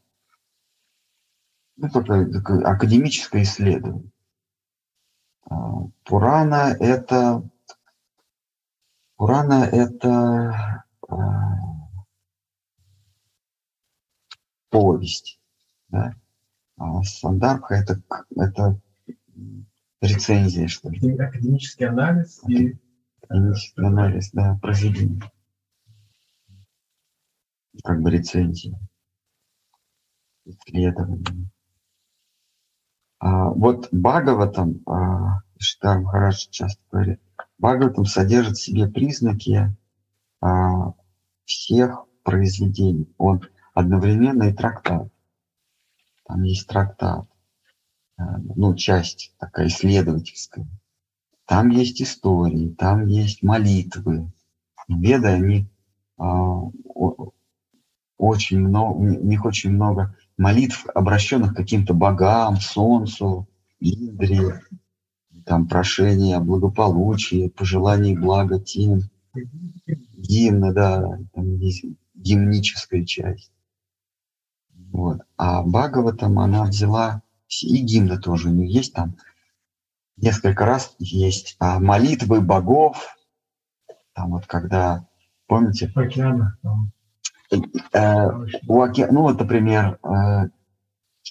S1: Ну, такое, такое академическое исследование. Пурана – это Пурана – это а, повесть. Да? А Сандарбха это, это рецензия, что ли.
S3: Академический анализ и...
S1: Академический анализ, да, произведение. Как бы рецензия. Исследование. А, вот Бхагаватам, а, Штар Махарадж часто говорит, Бхагаватам содержит в себе признаки а, всех произведений. Он одновременно и трактат. Там есть трактат, а, ну, часть такая исследовательская. Там есть истории, там есть молитвы. Веды, они а, очень много, у них очень много молитв, обращенных к каким-то богам, солнцу, Индре, там прошение о благополучии, пожеланий блага тем, гимна, да, там есть гимническая часть. Вот. А Багова там она взяла, и гимна тоже у нее есть там, несколько раз есть а, молитвы богов, там вот когда, помните?
S3: Океана.
S1: Э, у оке... Ну вот, например, э,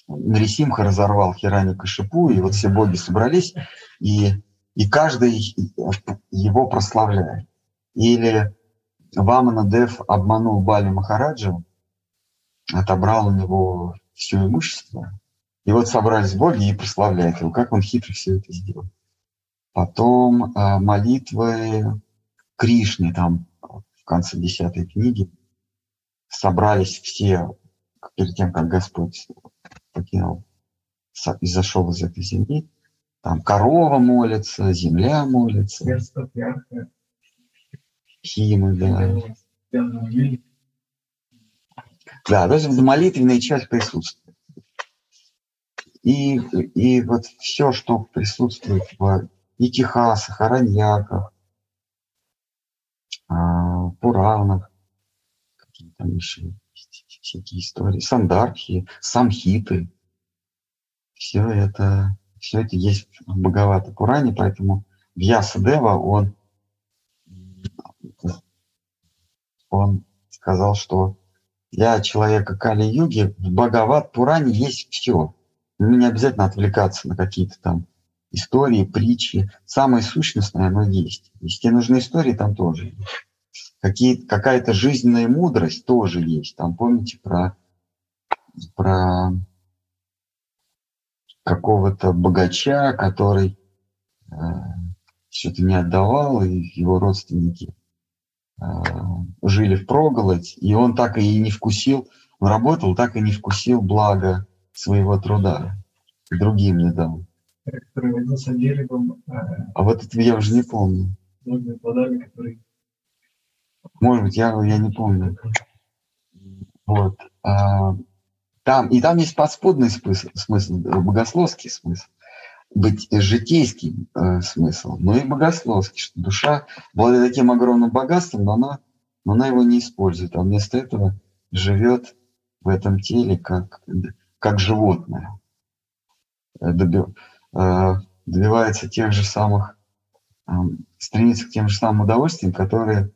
S1: Нарисимха разорвал Хираника Шипу, и вот все боги собрались, и, и каждый его прославляет. Или Вамана Дев обманул Бали Махараджа, отобрал у него все имущество, и вот собрались боги и прославляют его. Как он хитро все это сделал. Потом э, молитвы Кришны, там в конце десятой книги, собрались все перед тем, как Господь покинул и зашел из этой земли. Там корова молится, земля молится. Химы, да. Да, то есть молитвенная часть присутствует. И, и вот все, что присутствует в Итихасах, Араньяках, а, Пуранах, там еще всякие истории, сандархи, самхиты. Все это, все это есть в Бхагавата Пуране, поэтому Вьясадева, он, он сказал, что для человека Кали-юги в Бхагават Пуране есть все. Ну, не обязательно отвлекаться на какие-то там истории, притчи. Самое сущностное оно есть. Если тебе нужны истории, там тоже есть какие, какая-то жизненная мудрость тоже есть. Там помните про, про какого-то богача, который э, что-то не отдавал, и его родственники э, жили в проголодь, и он так и не вкусил, он работал, так и не вкусил благо своего труда, другим не дал.
S3: Который водился деревом.
S1: Э, а вот это я уже не помню.
S3: Плодами, которые
S1: может быть, я, я не помню. Вот. А, там, и там есть подспудный смысл, смысл богословский смысл, быть житейский э, смысл, но и богословский, что душа благодаря таким огромным богатством, но она, но она его не использует, а вместо этого живет в этом теле как, как животное, э, доби, э, добивается тех же самых, э, стремится к тем же самым удовольствиям, которые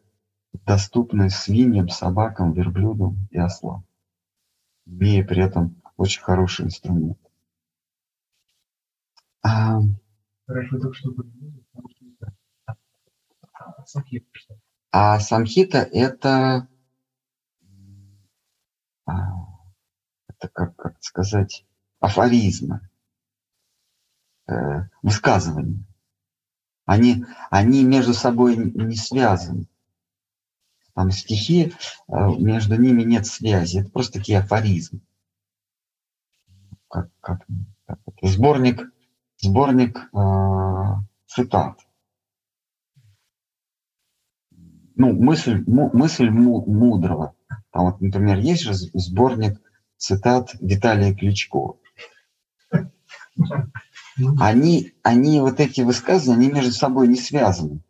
S1: доступны свиньям, собакам, верблюдам и ослам, имея при этом очень хороший инструмент. А,
S3: Хорошо, так что
S1: а самхита это, а, это как, как сказать, афоризмы, э, высказывания. Они, они между собой не связаны там стихи, э, между ними нет связи. Это просто такие афоризмы. Как, как, как это? Сборник, сборник э, цитат. Ну, мысль, мысль мудрого. Там вот, например, есть же сборник цитат Виталия Кличко. Они, они вот эти высказывания, они между собой не связаны.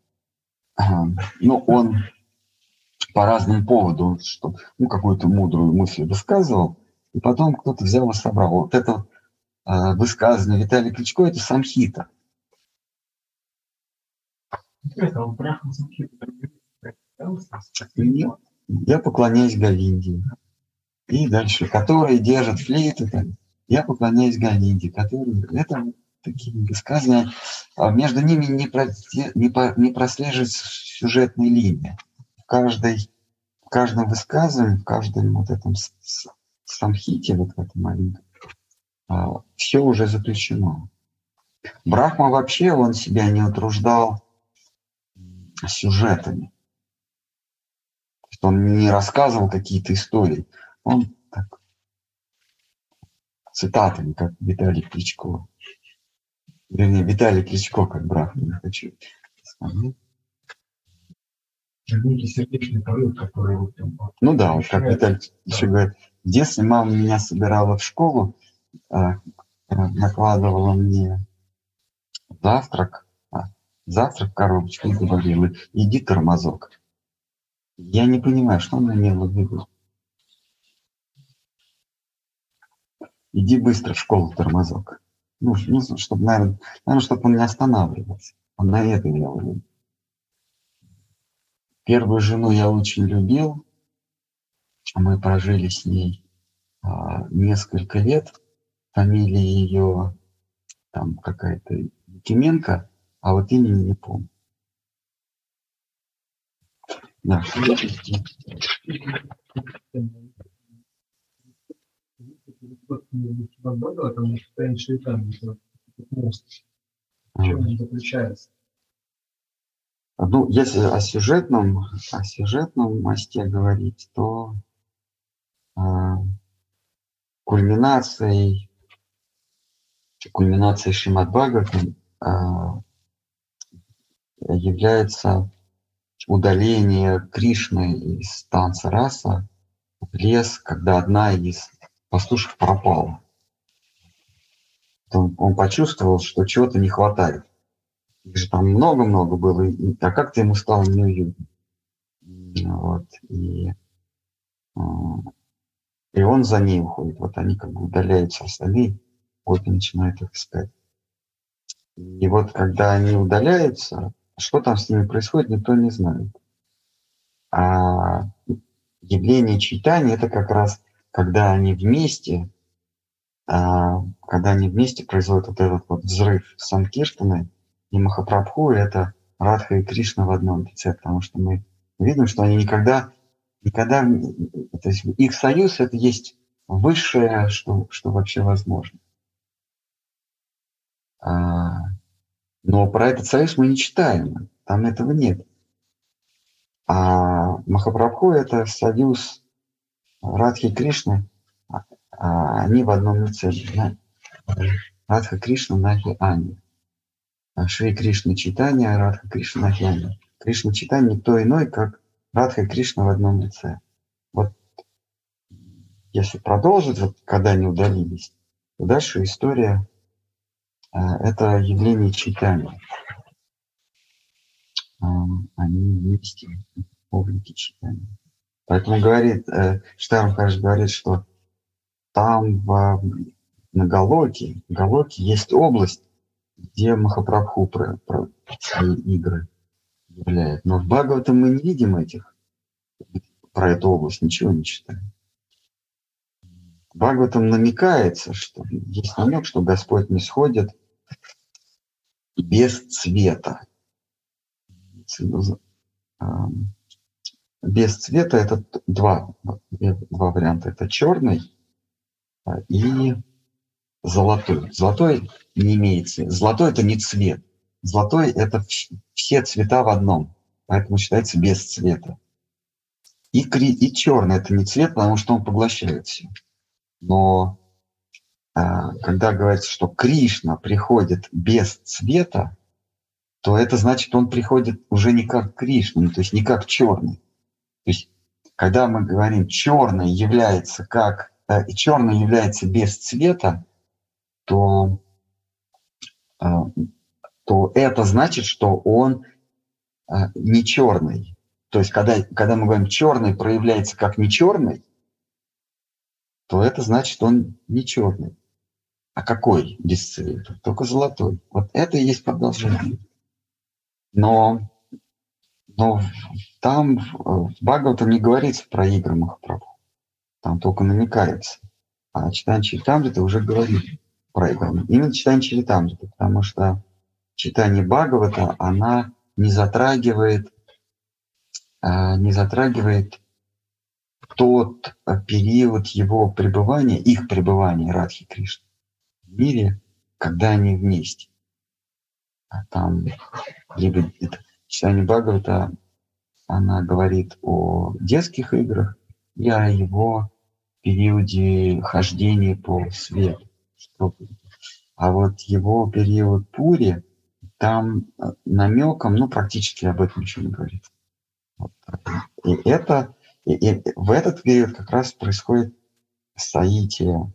S1: Ну, он по разным поводам, что, ну, какую-то мудрую мысль высказывал, и потом кто-то взял и собрал. Вот это э, высказывание Виталия Кличко – это самхита. Нет, я поклоняюсь Галинде. И дальше, которые держат флейты, я поклоняюсь Галинде, которые... Это такие высказывания. А между ними не, про, не, по, не прослеживается сюжетная линия каждой, в каждом высказывании, в каждом вот этом самхите, вот в этом молитве, а, все уже заключено. Брахма вообще, он себя не утруждал сюжетами. что он не рассказывал какие-то истории. Он так, цитатами, как Виталий Кличко. Вернее, Виталий Кличко, как брат, не хочу сказать.
S3: Некий сердечный порыв, который вот.
S1: Ну да, вот как Виталий еще говорит, в детстве мама меня собирала в школу, а, накладывала мне завтрак, а, завтрак в коробочку и говорила, иди тормозок. Я не понимаю, что она имела в виду. Иди быстро в школу, тормозок. Ну, ну чтобы, наверное, наверное, чтобы он не останавливался. Он на это имел в виду. Первую жену я очень любил. Мы прожили с ней а, несколько лет. Фамилия ее там какая-то Якименко, а вот имени не помню. Да,
S3: потому что чем он заключается?
S1: Ну, если о сюжетном, о сюжетном мосте говорить, то э, кульминацией, кульминацией Шримад Бхагаватам э, является удаление Кришны из танца раса в лес, когда одна из пастушек пропала. Он, он почувствовал, что чего-то не хватает. Их же там много-много было, и, а как-то ему стало неуютно. Вот, и, а, и он за ней уходит. Вот они как бы удаляются остальные, вот и начинают их искать. И вот когда они удаляются, что там с ними происходит, никто не знает. А явление читания – это как раз когда они вместе, а, когда они вместе производят вот этот вот взрыв Санкиртаны – и Махапрабху – это Радха и Кришна в одном лице, потому что мы видим, что они никогда, никогда, то есть их союз – это есть высшее, что, что вообще возможно. А, но про этот союз мы не читаем, там этого нет. А Махапрабху – это союз Радхи и Кришны, а они в одном лице. Радха Кришна, Нахи Ани. Шри Кришна Читания, Радха Кришна Нахьяни. Кришна Читания никто иной, как Радха Кришна в одном лице. Вот если продолжить, вот, когда они удалились, то дальше история э, это явление читания. Э, они вместе, публики читания. Поэтому говорит, э, Штарм говорит, что там в, на Галоке, в Галоке есть область, где Махапрабху про, про свои игры являет. Но в Бхагаватам мы не видим этих, про эту область ничего не читаем. Бхагаватам намекается, что есть намек, что Господь не сходит без цвета. Без цвета это два, два варианта. Это черный и золотой. Золотой не имеет цвета. Золотой это не цвет. Золотой это все цвета в одном. Поэтому считается без цвета. И, кри, и черный это не цвет, потому что он поглощает все. Но а, когда говорится, что Кришна приходит без цвета, то это значит, он приходит уже не как Кришна, то есть не как черный. То есть, когда мы говорим черный является как э, черный является без цвета, то, а, то это значит, что он не черный. То есть, когда, когда мы говорим черный проявляется как не черный, то это значит, он не черный. А какой без цвета? Только золотой. Вот это и есть продолжение. Но, но там в Бхагаватам не говорится про игры Махапрабху. Там только намекается. А читание Чайтамрита уже говорит проиграно. Именно читание Чаритамриты, потому что читание Бхагавата, она не затрагивает, а, не затрагивает тот а, период его пребывания, их пребывания Радхи Кришны в мире, когда они вместе. А там либо это, читание Бхагавата, она говорит о детских играх о его периоде хождения по свету. А вот его период Пури, там э, намеком, ну, практически об этом ничего не говорит. Вот и это, и, и в этот период как раз происходит соитие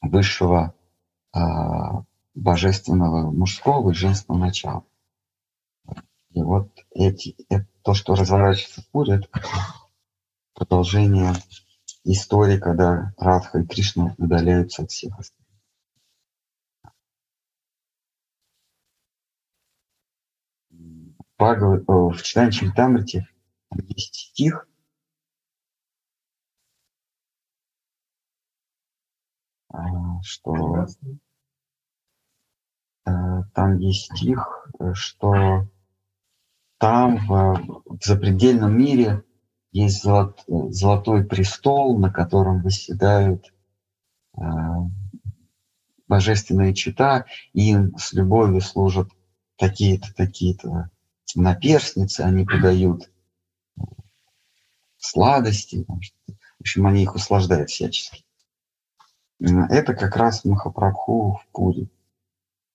S1: высшего а, божественного мужского и женского начала. И вот эти, это, то, что разворачивается в Пуре, это продолжение истории, когда Радха и Кришна удаляются от всех остальных. Бхагават, в читании Чайтамрити есть стих, а, что? Э, там есть стих, что там в, в запредельном мире есть золот, золотой престол, на котором восседают э, божественные чита, и им с любовью служат такие-то, такие-то наперстницы, они подают сладости, в общем, они их услаждают всячески. Это как раз Махапрабху в Пуре,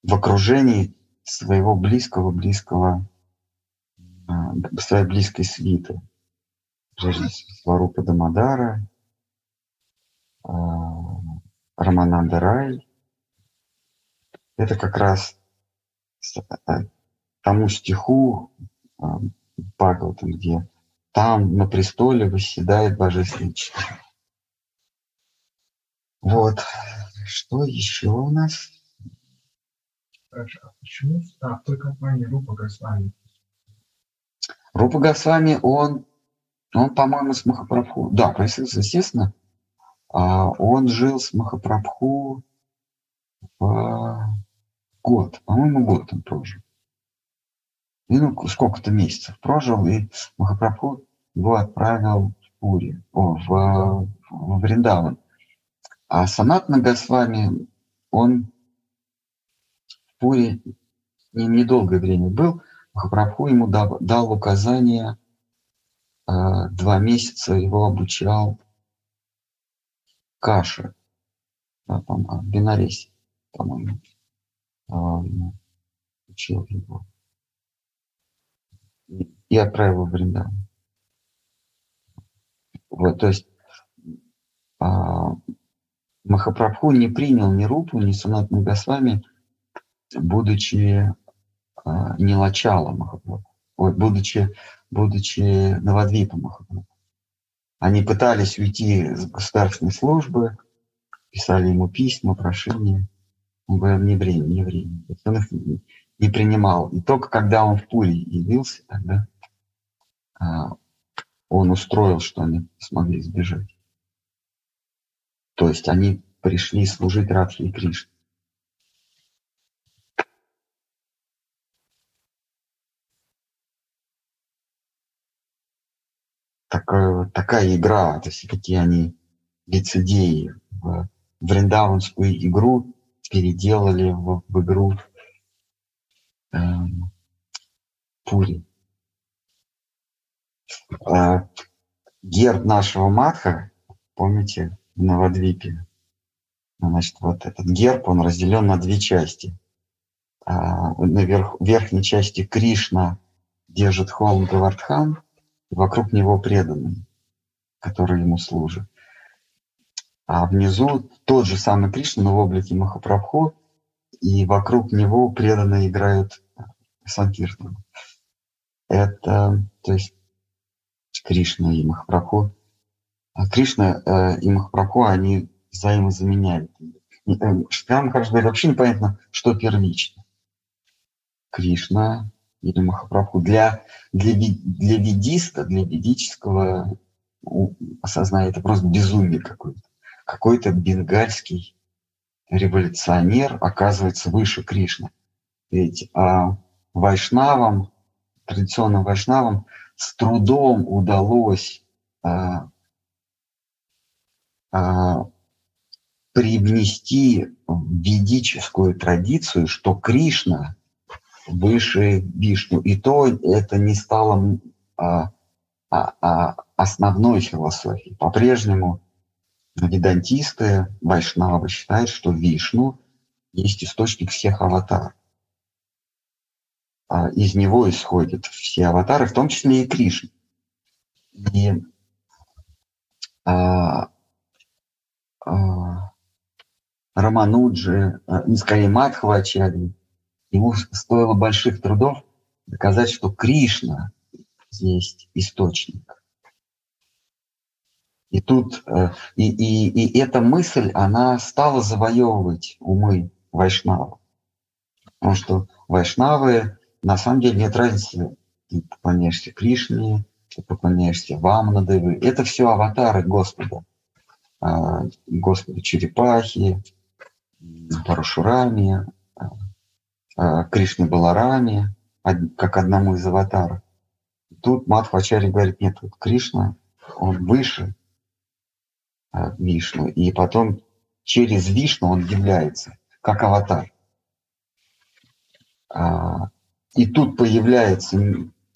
S1: в окружении своего близкого-близкого, своей близкой свиты. Сварупа Дамадара, а, Рамананда Рай. Это как раз а, тому стиху Бхагаватам, где там на престоле восседает божественный человек. Вот. Что еще у нас?
S3: Хорошо. А почему а, в той компании Рупа Госвами?
S1: Рупа Госвами, он, он по-моему, с Махапрабху. Да, присутствует, естественно. А, он жил с Махапрабху в год. По-моему, год он прожил. И ну, сколько-то месяцев прожил, и Махапрабху его отправил в Пури, о, в, в Вриндаван. А Санат Нагасвами, он в Пури недолгое время был. Махапрабху ему дал, дал указание, э, два месяца его обучал Каши, да, там, а, Бенаресе, по-моему, э, учил его и отправил в Вриндаван. Вот, то есть а, Махапрабху не принял ни Рупу, ни Санат Госвами, будучи а, не Лачала Махапрабху, ой, будучи, будучи Навадвипа Махапрабху. Они пытались уйти с государственной службы, писали ему письма, прошения. Он говорил, не время, не время. Он их не принимал. И только когда он в Пуре явился, тогда а, он устроил, что они смогли сбежать. То есть они пришли служить Радхи и Кришне. Такая, такая игра, то есть какие они лицедеи вриндаванскую игру переделали в, в игру э, Пури. А, герб нашего Матха, помните, в Новодвипе. Значит, вот этот герб, он разделен на две части. А, на верх, верхней части Кришна держит холм Гавардхан, вокруг него преданные, которые ему служат. А внизу тот же самый Кришна, но в облике Махапрабху, и вокруг него преданные играют Санкиртану. Это, то есть, Кришна и Махапрабху. А Кришна э, и Махапрабху, они взаимозаменяют. Прямо, кажется, вообще непонятно, что первично. Кришна или Махапрабху. Для, для, для ведиста, для ведического осознания это просто безумие какое-то. Какой-то бенгальский революционер оказывается выше Кришны. Ведь а, вайшнавам, традиционным вайшнавам с трудом удалось а, а, привнести в ведическую традицию, что Кришна выше Вишну. И то это не стало а, а, а, основной философии. По-прежнему ведантисты, вайшнавы считают, что Вишну есть источник всех аватаров. А из него исходят все аватары, в том числе и Кришна. И а, а, Рамануджи, а, скорее Мадхвачари, ему стоило больших трудов доказать, что Кришна есть источник. И тут, э, и, и, и эта мысль, она стала завоевывать умы вайшнавов. Потому что вайшнавы, на самом деле, нет разницы, ты поклоняешься Кришне, ты поклоняешься Вамнадевы. Это все аватары Господа. А, Господа Черепахи, Парашурами, а, а, Кришне Баларами, как одному из аватаров. Тут Мадхвачари говорит, нет, вот Кришна, он выше Вишну, и потом через Вишну он является, как аватар. И тут появляется,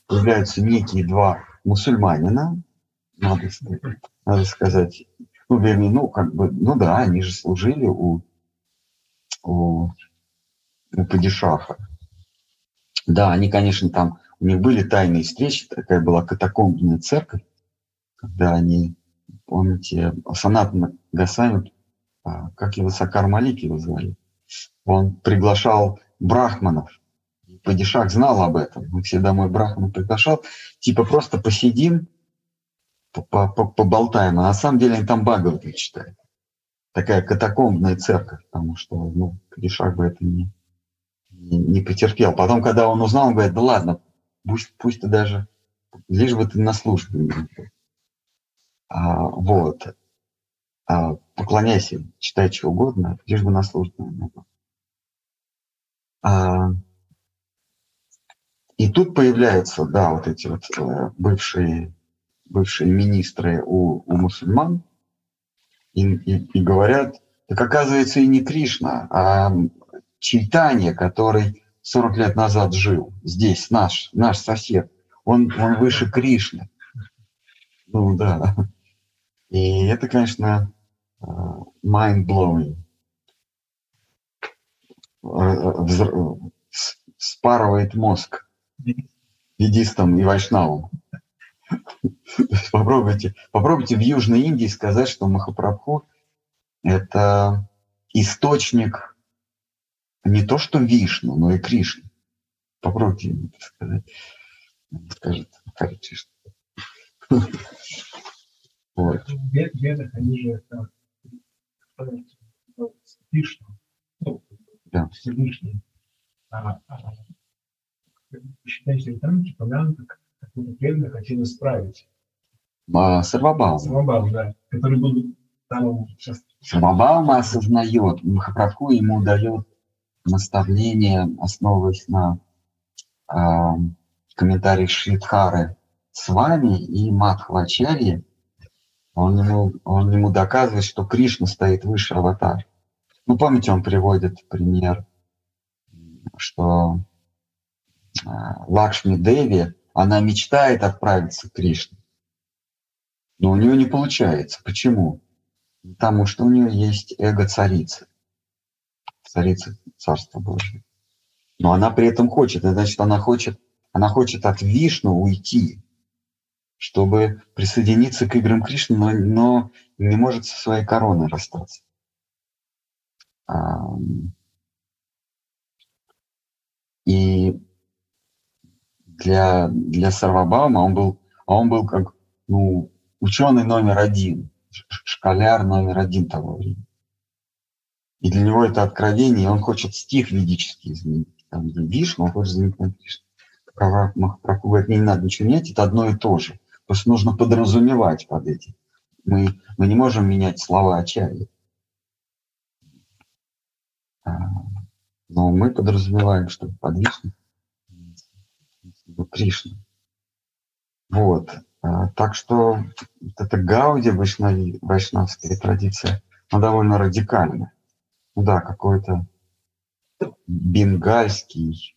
S1: появляются некие два мусульманина, надо сказать, надо сказать, ну, вернее, ну, как бы, ну да, они же служили у, у, у падишаха. Да, они, конечно, там, у них были тайные встречи, такая была катакомбная церковь, когда они, помните, Санат Гасами, а, как его Сакар Малик его звали, он приглашал брахманов Падишах знал об этом. Он все домой Брахмана приглашал. Типа просто посидим, поболтаем. А на самом деле они там Бхагаваты читают. Такая катакомбная церковь, потому что ну, Падишах бы это не, не, потерпел. Потом, когда он узнал, он говорит, да ладно, пусть, пусть ты даже, лишь бы ты на службе а, Вот. А, поклоняйся, читай что угодно, лишь бы на службе А, и тут появляются, да, вот эти вот э, бывшие, бывшие министры у, у мусульман и, и, и говорят, так оказывается и не Кришна, а Чайтанья, который 40 лет назад жил здесь, наш, наш сосед, он, он выше Кришны. Ну да. И это, конечно, э, mind-blowing. Э, спарывает мозг ведистам и вайшнавам. Попробуйте, попробуйте в Южной Индии сказать, что Махапрабху – это источник не то что Вишну, но и Кришны. Попробуйте это сказать. Скажет Хари Кришна. [laughs]
S3: Вот. В ведах они же это Вишну, ну, да. Всевышний. А, а считаете ли там упомянуто, какой-то преданный хотел исправить?
S1: А, Сарвабаума.
S3: Сарвабаума, да. Который был самым часто.
S1: Сарвабаума осознает, Махапрабху ему дает наставление, основываясь на э, комментариях Шридхары с вами и Мадхвачарьи, он ему, он ему доказывает, что Кришна стоит выше аватар. Ну, помните, он приводит пример, что а, Лакшми Деви, она мечтает отправиться к Кришне. Но у нее не получается. Почему? Потому что у нее есть эго царицы. Царица Царства Божьего. Но она при этом хочет. Это значит, она хочет, она хочет от Вишну уйти, чтобы присоединиться к играм Кришны, но, но не может со своей короной расстаться. И для, для Сарвабаума он был, он был как ну, ученый номер один, школяр номер один того времени. И для него это откровение, он хочет стих ведический изменить. Там, Вишну, он хочет изменить на Кришну. Махапрабху говорит, не надо ничего менять, это одно и то же. Просто нужно подразумевать под этим. Мы, мы не можем менять слова Ачарьи. А, но мы подразумеваем, что под Вишну Кришны. Вот. А, так что вот эта гауди вайшнавская традиция, она довольно радикальная. Да, какой-то бенгальский.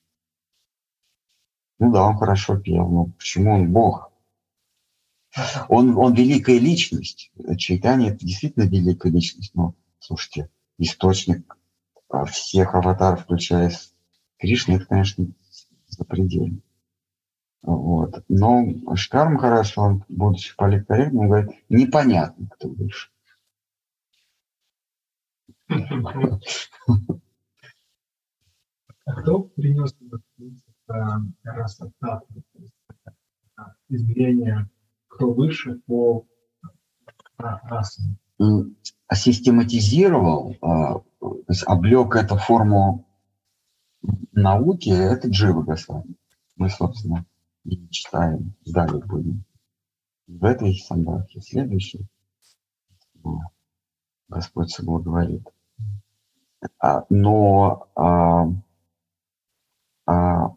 S1: Ну да, он хорошо пел, но почему он бог? Он, он великая личность. Чайтани это действительно великая личность. Но, слушайте, источник а, всех аватаров, включая Кришны, это, конечно, запредельно. Вот. Но Шкар Махараш, он, будучи политкорректным, говорит, непонятно, кто выше.
S3: А кто принес этот принцип расота, измерение, кто выше по расам?
S1: Систематизировал, а, то есть облег эту форму науки, это Джива Госвами. Мы, собственно, и читаем, далее будем. В этой сандахе, следующей, Господь соблаговорит. А, но а, а,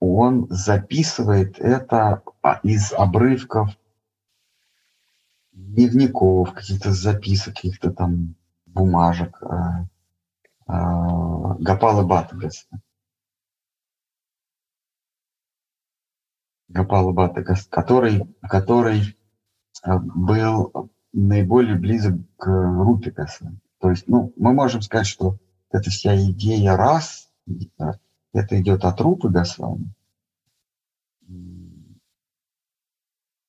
S1: он записывает это а, из обрывков дневников, каких-то записок, каких-то там бумажек а, а, Гапала Баттагаса. Гапала Баттагас, который, который а, был наиболее близок к Рупикаса. То есть, ну, мы можем сказать, что эта вся идея раз, это идет от Рупы Госвами.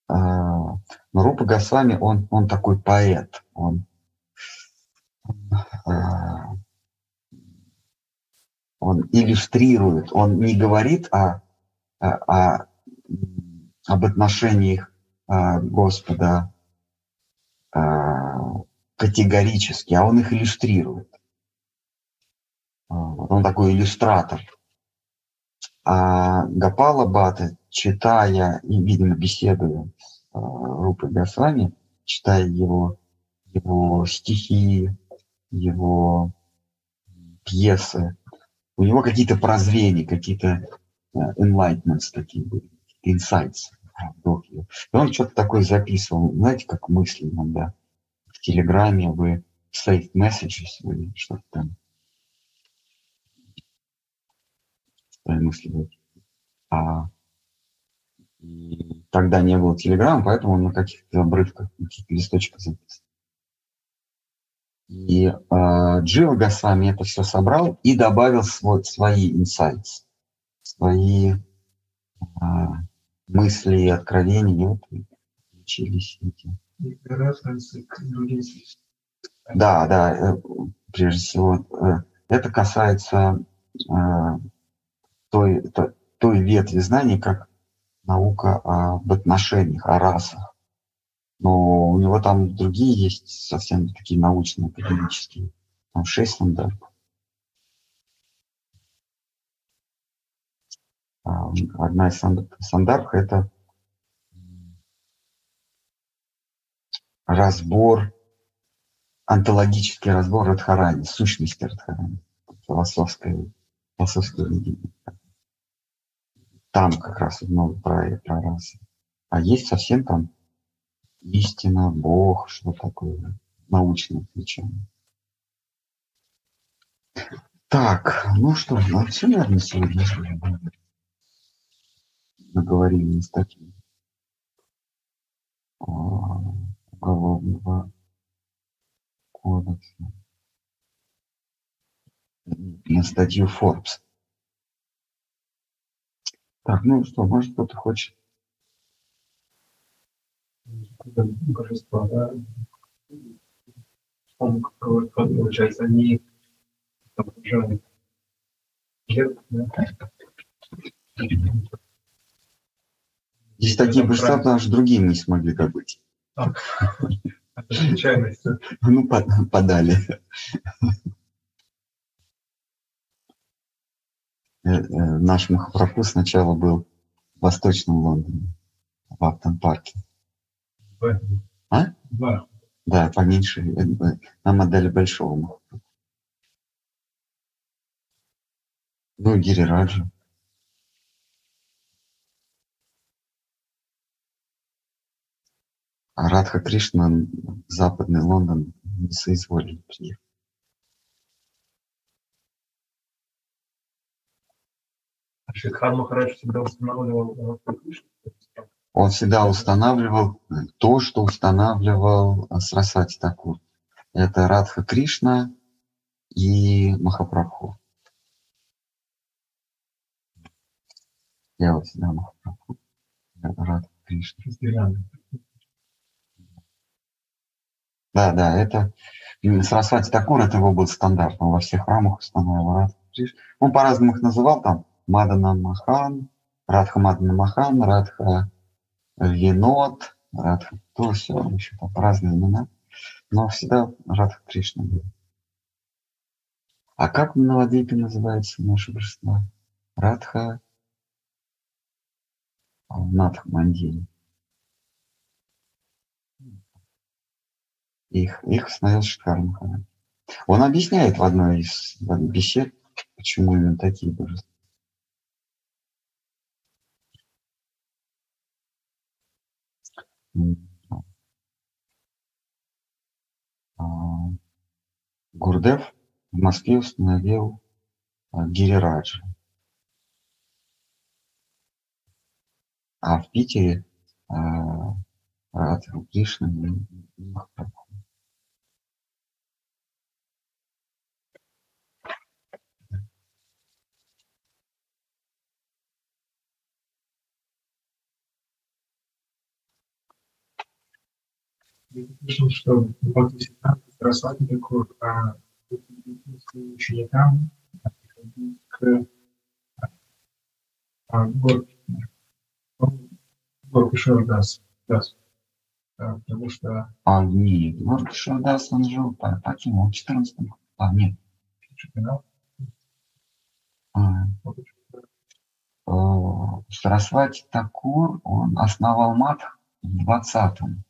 S1: А, но Рупа Госвами, он, он такой поэт, он, а, он иллюстрирует, он не говорит о, о об отношениях а, Господа категорически, а он их иллюстрирует. Он такой иллюстратор. А Гапала Бата, читая и, видимо, беседуя с э, Рупой Госвами, читая его, его стихи, его пьесы, у него какие-то прозрения, какие-то uh, enlightenments такие были, insights. И он что-то такое записывал, знаете, как мысли иногда. В Телеграме вы saved messages, вы что-то там мысли. А и тогда не было Телеграм, поэтому он на каких-то обрывках, на каких-то листочках записан. И э, Джива Госвами это все собрал и добавил свой, свои инсайты, свои э, мысли и откровения. И вот учились эти. Да, да, э, прежде всего. Э, это касается э, той, той, той ветви знаний, как наука об отношениях, о расах. Но у него там другие есть совсем такие научные, академические. Там шесть стандартов. Одна из стандартов – это разбор, онтологический разбор Радхарани, сущности Радхарани, философское, философское видение там как раз много про, про расы. А есть совсем там истина, Бог, что такое, научное отвечание. Так, ну что, ну все, наверное, сегодня наговорили на статью уголовного кодекса. На статью Forbes. Так, ну что, может кто-то хочет?
S3: Божества, да? Он, получается, они окружают
S1: Здесь такие божества, потому что другим не смогли добыть.
S3: Это случайность.
S1: Ну, подали. Э, э, наш Махапрабху сначала был в Восточном Лондоне, в Аптон-парке. А?
S3: Да.
S1: Да, поменьше. Э, нам отдали большого Махапрабху. Ну, Гири Раджа. А Радха Кришна в Западный Лондон не соизволили приехать.
S3: Шидхан Махарадж всегда устанавливал
S1: Он всегда устанавливал то, что устанавливал Срасвати Такур. Это Радха Кришна и Махапрабху. Я вот всегда Махапрабху. Радха Кришна. Да, да, это Сарасвати Такур, это его был стандарт, он во всех храмах Кришна. Он по-разному их называл, там Мадана Махан, Радха Мадана Махан, Радха Винот, Радха, то все, еще там разные имена. Но всегда Радха Кришна был. А как в Навадвипе называется наше божество? Радха Надх Их, их установил Шикар Махарадж. Он объясняет в одной из бесед, почему именно такие божества. А, Гурдев в Москве установил а, Гирираджа. А в Питере а, Радху Кришна Махапрабху.
S3: слышал, что Бхактисиданта Сарасвати такой а, ученикам приходил к а, Горке Шардас, Дас, да, потому что...
S1: А, нет, Горке Шардас, он жил, покинул в 14 А, нет. А, Сарасвати Такур, он основал мат в 20-м.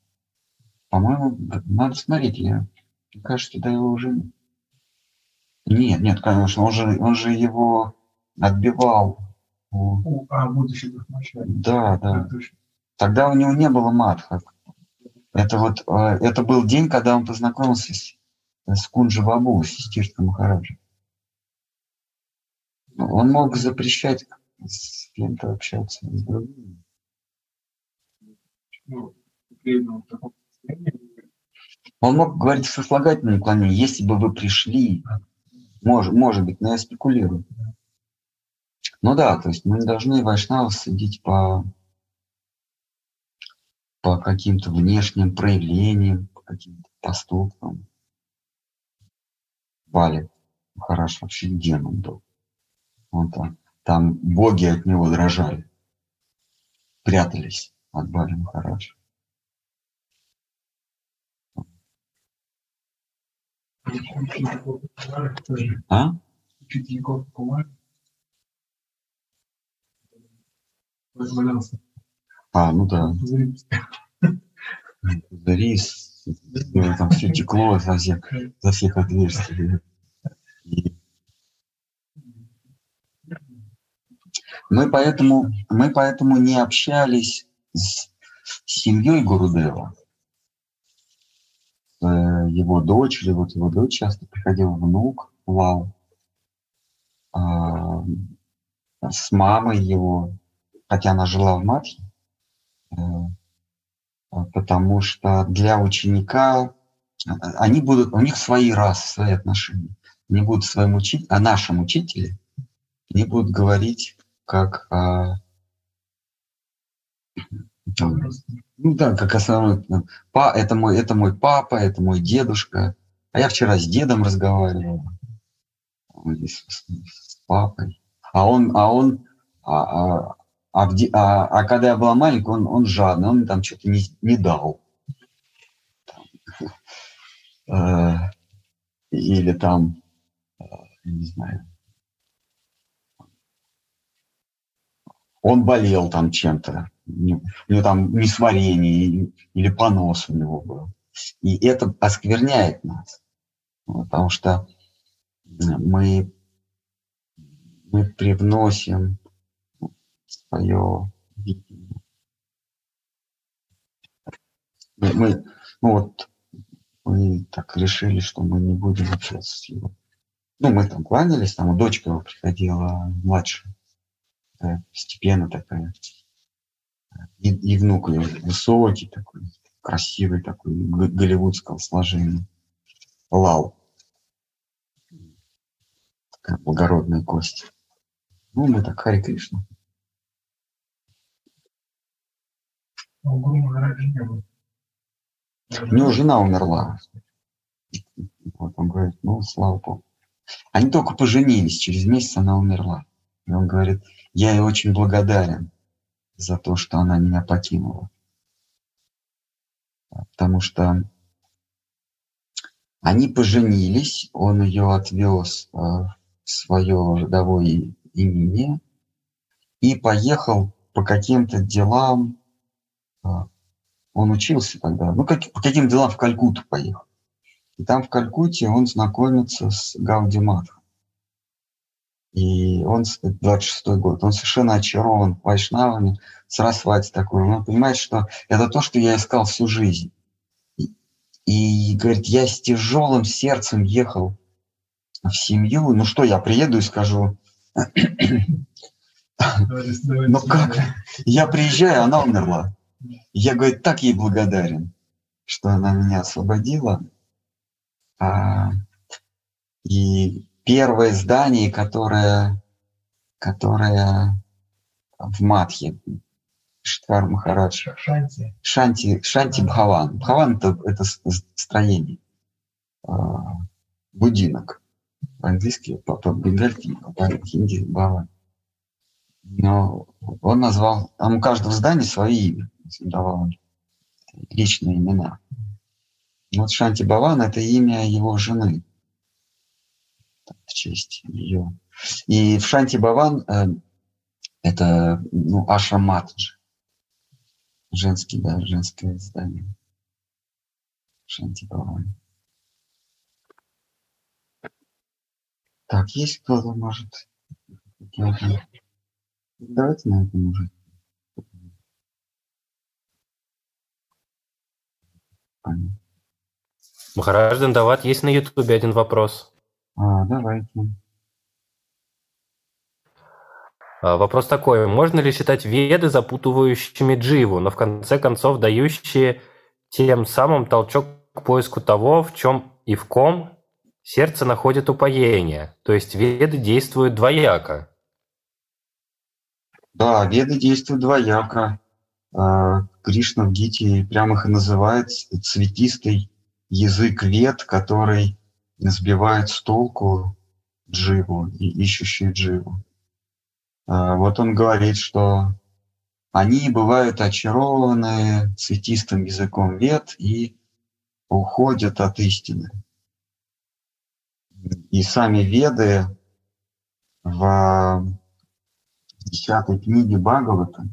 S1: По-моему, надо смотреть, я, мне кажется, да его уже... Нет, нет, конечно, он же, он же его отбивал.
S3: У, а, будущий
S1: Да, да. Тогда у него не было матха. Это вот, э, это был день, когда он познакомился с, с Кунджи Бабу, с Истирским Махараджем. Он мог запрещать с кем-то общаться, с другими.
S3: Ну,
S1: он мог говорить в сослагательном наклонении, если бы вы пришли, может, может быть, но я спекулирую. Ну да, то есть мы не должны вайшнавов судить по, по каким-то внешним проявлениям, по каким-то поступкам. Бали хорошо вообще демон был. Он там, там боги от него дрожали, прятались от Бали Махараджа. А? А, ну да. Зарис, там все текло за всех, за всех отверстий. Мы поэтому, мы поэтому не общались с семьей Гурудева. Э, его дочери, вот его дочь часто приходил внук, Лал, а, с мамой его, хотя она жила в Матхе, э, потому что для ученика э, они будут, у них свои раз, свои отношения. Они будут своим учителем, о нашем учителе, они будут говорить как о, ну да, как основной. Па, это мой, это мой папа, это мой дедушка. А я вчера с дедом разговаривал. С, с папой. А он, а он, а, а, а, а, а когда я была маленькая, он, он жадный, он там что-то не, не дал. [laughs] Э, или там, э, не знаю, он болел там чем-то у него там несварение или понос у него был. И это оскверняет нас, потому что мы, мы привносим свое видение. Мы, ну вот, мы так решили, что мы не будем общаться с его. Ну, мы там кланялись, там дочка его приходила младшая, постепенно такая И, и внук ее высокий такой, красивый такой, голливудского сложения. Лал. Такая благородная кость. Ну, мы так, Хари Кришна.
S3: А. У
S1: него жена умерла. Вот он говорит, ну, слава богу. Они только поженились, через месяц она умерла. И он говорит, я ей очень благодарен за то, что она меня покинула. Потому что они поженились, он ее отвез э, в свое родовое имение и поехал по каким-то делам. Э, он учился тогда, ну, как, по каким делам в Калькутту поехал. И там в Калькутте он знакомится с Гауди Матхом. И он, 26-й год, он совершенно очарован вайшнавами, Сарасвати такой. Он понимает, что это то, что я искал всю жизнь. И, и говорит, я с тяжелым сердцем ехал в семью. Ну что, я приеду и скажу, ну как? Я приезжаю, она умерла. Я, говорит, так ей благодарен, что она меня освободила. А, и первое здание, которое, которое в Матхе, Штвар Махарадж.
S3: Шанти.
S1: Шанти, Шанти Бхаван. Бхаван это, это строение. А, будинок. По-английски, по-бенгальски, по-хинди Бхаван. Но он назвал, там у каждого здания свои имя, давал личные имена. Вот Шанти Баван – это имя его жены, в честь ее. И в Шанти Баван э, это ну, Аша Матджи, женский, да, женское здание. Шанти Баван. Так, есть кто-то, может? Давайте на этом уже.
S4: Махарадж Дандават, есть на Ютубе один вопрос.
S1: А, давайте.
S4: А, вопрос такой. Можно ли считать веды запутывающими дживу, но в конце концов дающие тем самым толчок к поиску того, в чем и в ком сердце находит упоение? То есть веды действуют двояко.
S1: Да, веды действуют двояко. А, Кришна в Гите прямо их и называет цветистой язык вет, который сбивает с толку дживу и ищущие дживу. А, вот он говорит, что они бывают очарованы цветистым языком вет и уходят от истины. И сами веды в десятой книге Бхагавата,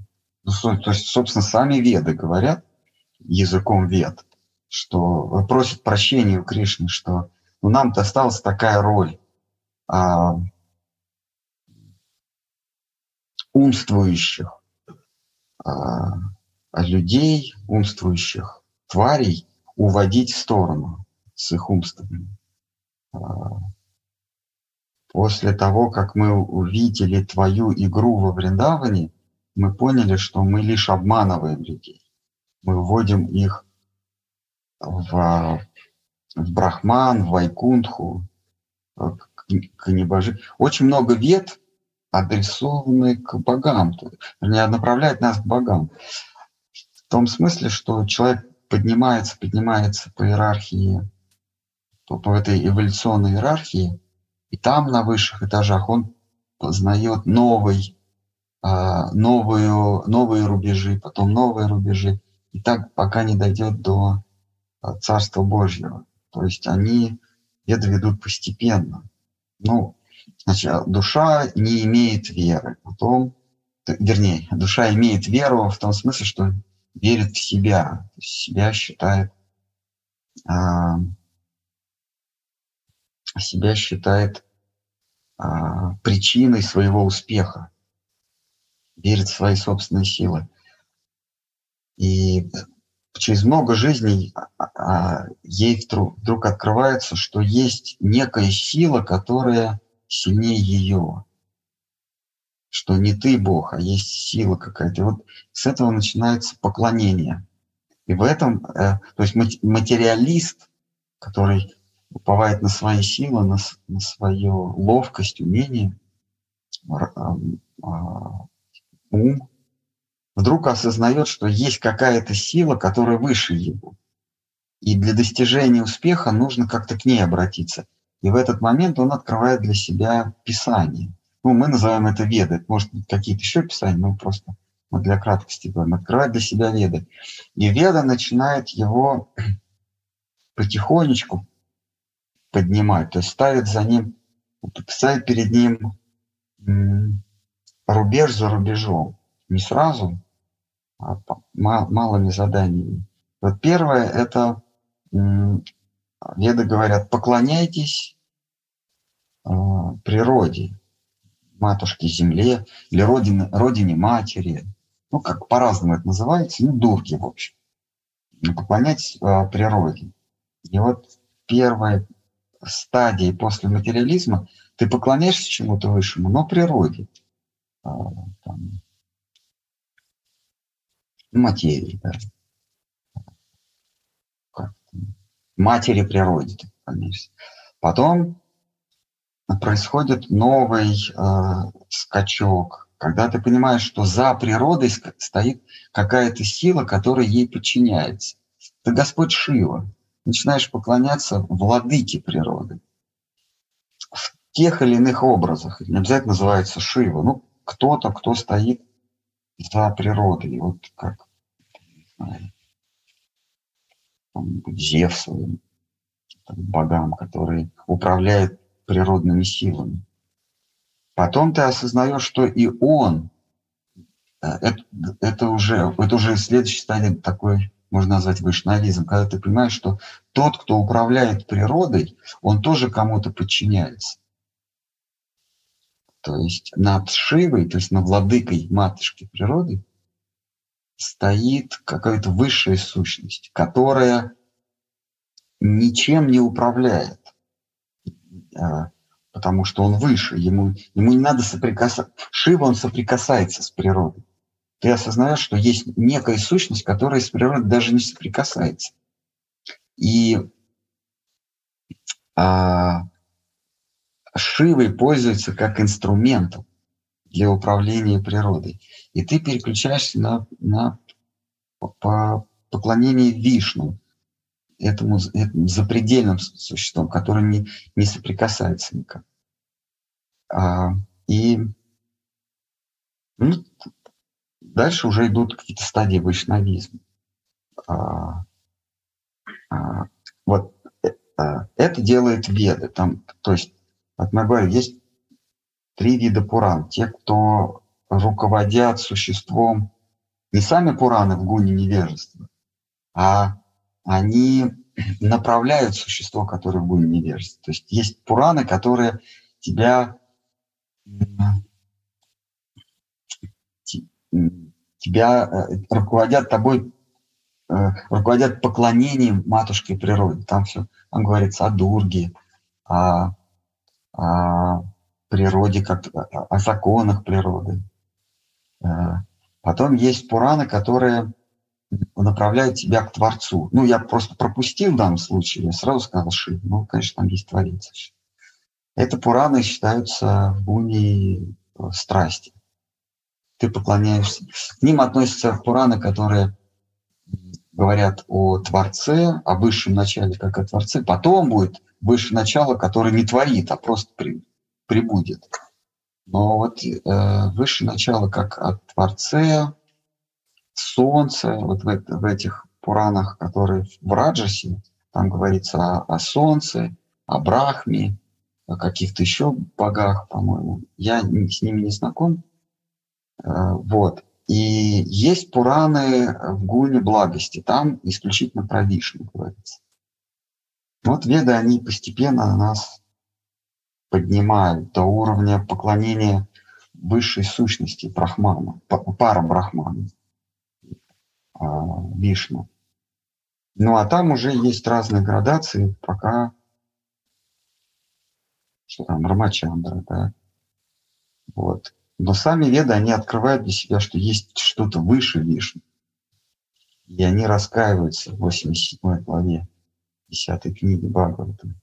S1: ну, то есть, собственно, сами веды говорят языком вед, что просит прощения у Кришны, что ну, нам досталась такая роль а, умствующих а, людей, умствующих тварей уводить в сторону с их умствами. А, после того, как мы увидели твою игру во Вриндаване, мы поняли, что мы лишь обманываем людей. Мы вводим их в, в Брахман, в Вайкунтху, к, к небожи. Очень много вет адресованы к богам, вернее, направляет нас к богам. В том смысле, что человек поднимается, поднимается по иерархии, по, по этой эволюционной иерархии, и там на высших этажах он познает новый, а, новую, новые рубежи, потом новые рубежи, и так пока не дойдет до Царства Божьего. То есть они это ведут постепенно. Ну, значит, душа не имеет веры. Потом, вернее, душа имеет веру в том смысле, что верит в себя, себя считает а, себя считает а, причиной своего успеха, верит в свои собственные силы. И через много жизней а, а, ей вдруг, вдруг открывается, что есть некая сила, которая сильнее ее. что не ты Бог, а есть сила какая-то. Вот с этого начинается поклонение. И в этом, э, то есть материалист, который уповает на свои силы, на, на свою ловкость, умение, а, ум, вдруг осознает, что есть какая-то сила, которая выше его. И для достижения успеха нужно как-то к ней обратиться. И в этот момент он открывает для себя Писание. Ну, мы называем это веды. может быть, какие-то еще писания, но просто мы для краткости говорим. Открывает для себя веды. И веда начинает его [clears throat] потихонечку поднимать, то есть ставит за ним, ставит перед ним рубеж за рубежом. Не сразу, малыми заданиями. Вот первое – это веды говорят, поклоняйтесь э, природе, матушке земле или родине, родине матери. Ну, как по-разному это называется, ну, дурки, в общем. Поклоняйтесь э, природе. И вот первая стадия после материализма – ты поклоняешься чему-то высшему, но природе. А, материи, да. Как матери поклоняешься. Потом происходит новый э, скачок, когда ты понимаешь, что за природой стоит какая-то сила, которая ей подчиняется. Ты Господь Шива. Начинаешь поклоняться владыке природы тех или иных образах. Не обязательно называется Шива. Ну, кто-то, кто стоит за природой. Вот как, Зевсу, богам, которые управляют природными силами. Потом ты осознаешь, что и он, э, это, это, уже, это уже следующая стадия такой, можно назвать вайшнавизм, когда ты понимаешь, что тот, кто управляет природой, он тоже кому-то подчиняется. То есть над Шивой, то есть над владыкой матушки природы, стоит какая-то высшая сущность, которая ничем не управляет, а, потому что он выше, ему, ему не надо соприкасаться. Шива, он соприкасается с природой. Ты осознаешь, что есть некая сущность, которая с природой даже не соприкасается. И а, Шивой пользуется как инструментом для управления природой. И ты переключаешься на, на по поклонение Вишну, этому, этому запредельным существам, которые не, не соприкасаются никак. А, и ну, дальше уже идут какие-то стадии вайшнавизма. А, а, вот э, а, это делает веды. Там, то есть от Нагоя есть три вида Пуран. Те, кто руководят существом, не сами Пураны в гуне невежества, а они направляют существо, которое в гуне невежества. То есть есть Пураны, которые тебя тебя э, руководят тобой, э, руководят поклонением матушке природе. Там все, там говорится о Дурге, о о природе, как о законах природы. Э, потом есть Пураны, которые направляют тебя к Творцу. Ну, я просто пропустил в данном случае, я сразу сказал Шив, ну, конечно, там есть Творец. Это Пураны считаются в Буни э, страсти. Ты поклоняешься. К ним относятся Пураны, которые говорят о Творце, о высшем начале, как о Творце. Потом будет высшее начало, которое не творит, а просто прибудет. Но вот э, высшее начало, как о Творце, Солнце, вот в, в этих Пуранах, которые в Раджасе, там говорится о, о Солнце, о Брахме, о каких-то еще богах, по-моему. Я с ними не знаком. Э, вот. И есть Пураны в Гуне благости, там исключительно про Вишну говорится. Вот веды, они постепенно нас поднимают до уровня поклонения высшей сущности Брахмана, пара Брахмана, а, Вишну. Ну а там уже есть разные градации, пока что там, Рамачандра, да. Вот. Но сами веды, они открывают для себя, что есть что-то выше Вишну. И они раскаиваются в 87 главе 10 книги Бхагавата.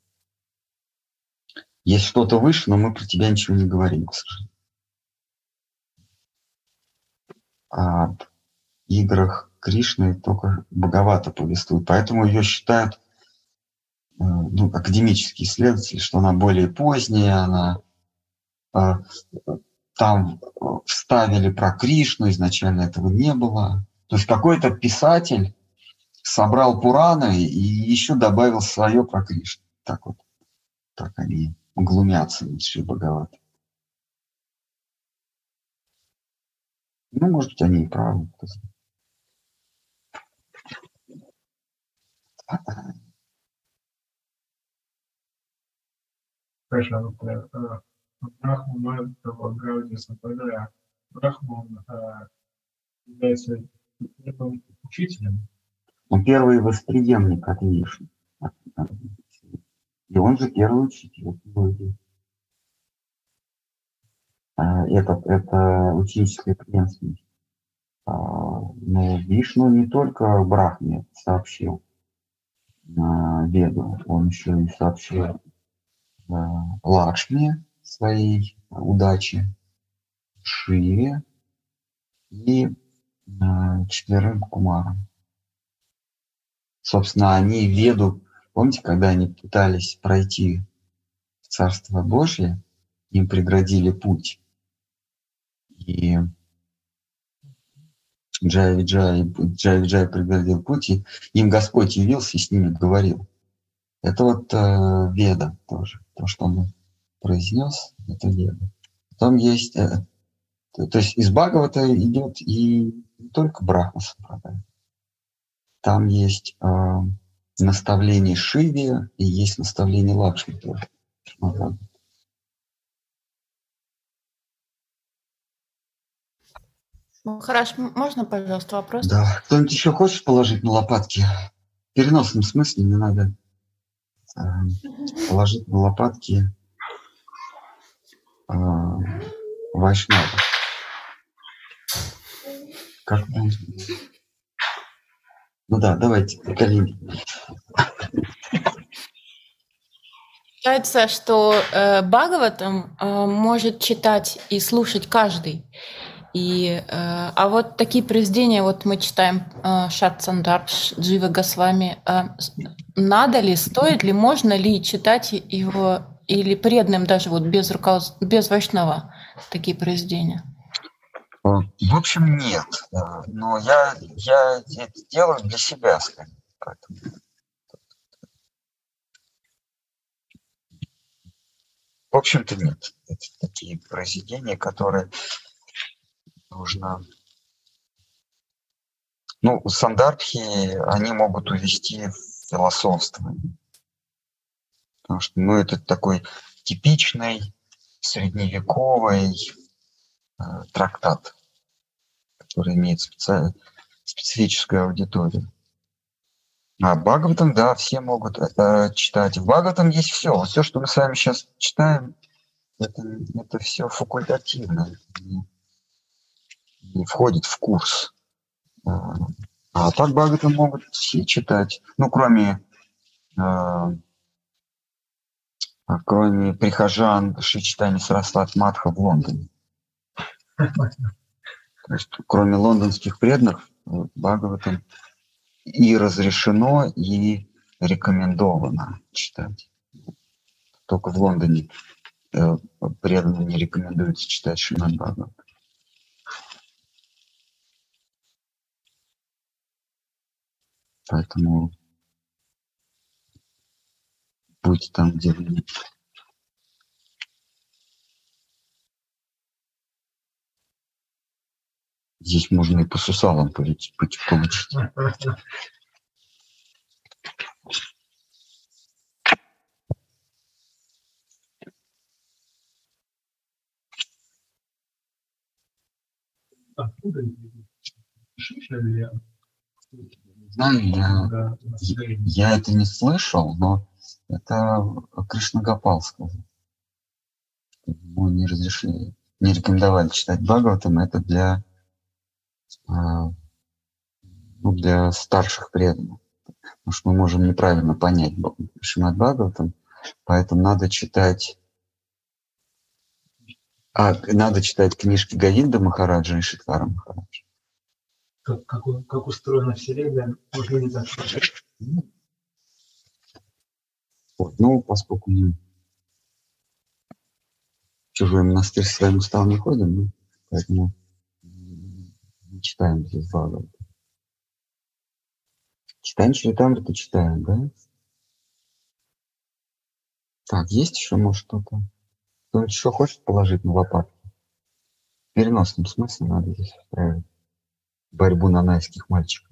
S1: Есть что-то выше, но мы про тебя ничего не говорим, к сожалению. Об играх Кришны только Боговато повествует. Поэтому ее считают э, ну, академические исследователи, что она более поздняя, она э, там вставили про Кришну, изначально этого не было. То есть какой-то писатель собрал Пураны и еще добавил свое про Кришну. Так вот, так они глумятся над Шри Бхагавата. Ну, может быть, они и правы.
S3: Хорошо, Брахма Гауди Сампрадая. Брахма является первым учителем.
S1: Он первый восприемник от Вишны. И он же первый учитель. Это, это ученическая преемственность. А, но Вишну не только Брахме сообщил на Веду, он еще и сообщил Лакшми своей удачи, Шиве и четверым Кумарам. Собственно, они Веду, помните, когда они пытались пройти в Царство Божье, им преградили путь. И Джай Джай преградил путь, и им Господь явился и с ними говорил. Это вот э, Веда тоже, то, что он произнес, это Веда. Потом есть, э, то, то есть из Бхагавата идет и не только Брахма Сампрадай. Там есть э, наставление Шиви и есть наставление Лакшми тоже.
S5: Ну, хорошо, можно, пожалуйста, вопрос?
S1: Да. Кто-нибудь еще хочет положить на лопатки? В переносном смысле не надо э, положить на лопатки э, Вайшнава. Как Ну да, давайте, коллеги.
S5: Считается, что э, Бхагаватам э, может читать и слушать каждый. И, э, а вот такие произведения, вот мы читаем э, Шат Сандарб, Джива Госвами, э, надо ли, стоит ли, можно ли читать его или преданным даже вот без руководства, без Вайшнава такие произведения?
S1: В общем, нет. Но я, я это делаю для себя, скорее. Поэтому. В общем-то, нет. Это такие произведения, которые нужно... Ну, сандартхи, они могут увести в философство. Потому что, ну, это такой типичный средневековый э, трактат, который имеет специ... специфическую аудиторию. А Бхагаватам, да, все могут это читать. В Бхагаватам есть все. Все, что мы с вами сейчас читаем, это, это все факультативно не входит в курс. А, а так Багата могут все читать. Ну, кроме, э, кроме прихожан Шичтани Сарасват Матха в Лондоне. То есть, кроме лондонских преданных, Бхагаватам и разрешено, и рекомендовано читать. Только в Лондоне э, преданным не рекомендуется читать Бхагават. Поэтому будь там, где вы. Здесь можно и по сусалам получить.
S3: Откуда Шиша или
S1: знаю, я, я это не слышал, но это Кришнагопал сказал. Ему не разрешили не рекомендовали читать Бхагаватам, это для, для старших преданных. Потому что мы можем неправильно понять Шимат Бхагаватам, поэтому надо читать а, надо читать книжки Говинда Махараджа и Шиткара Махараджа.
S3: Как, как, как устроена Вселенная, можно ли так сказать?
S1: Вот, ну, поскольку мы в чужой монастырь своим уставом не ходим, ну, поэтому читаем здесь Бхагавата. Читаем Шритамрита, читаем, да? Так, есть еще, может, что-то? Кто-нибудь еще хочет положить на лопатки? В переносном смысле надо здесь устраивать борьбу нанайских мальчиков.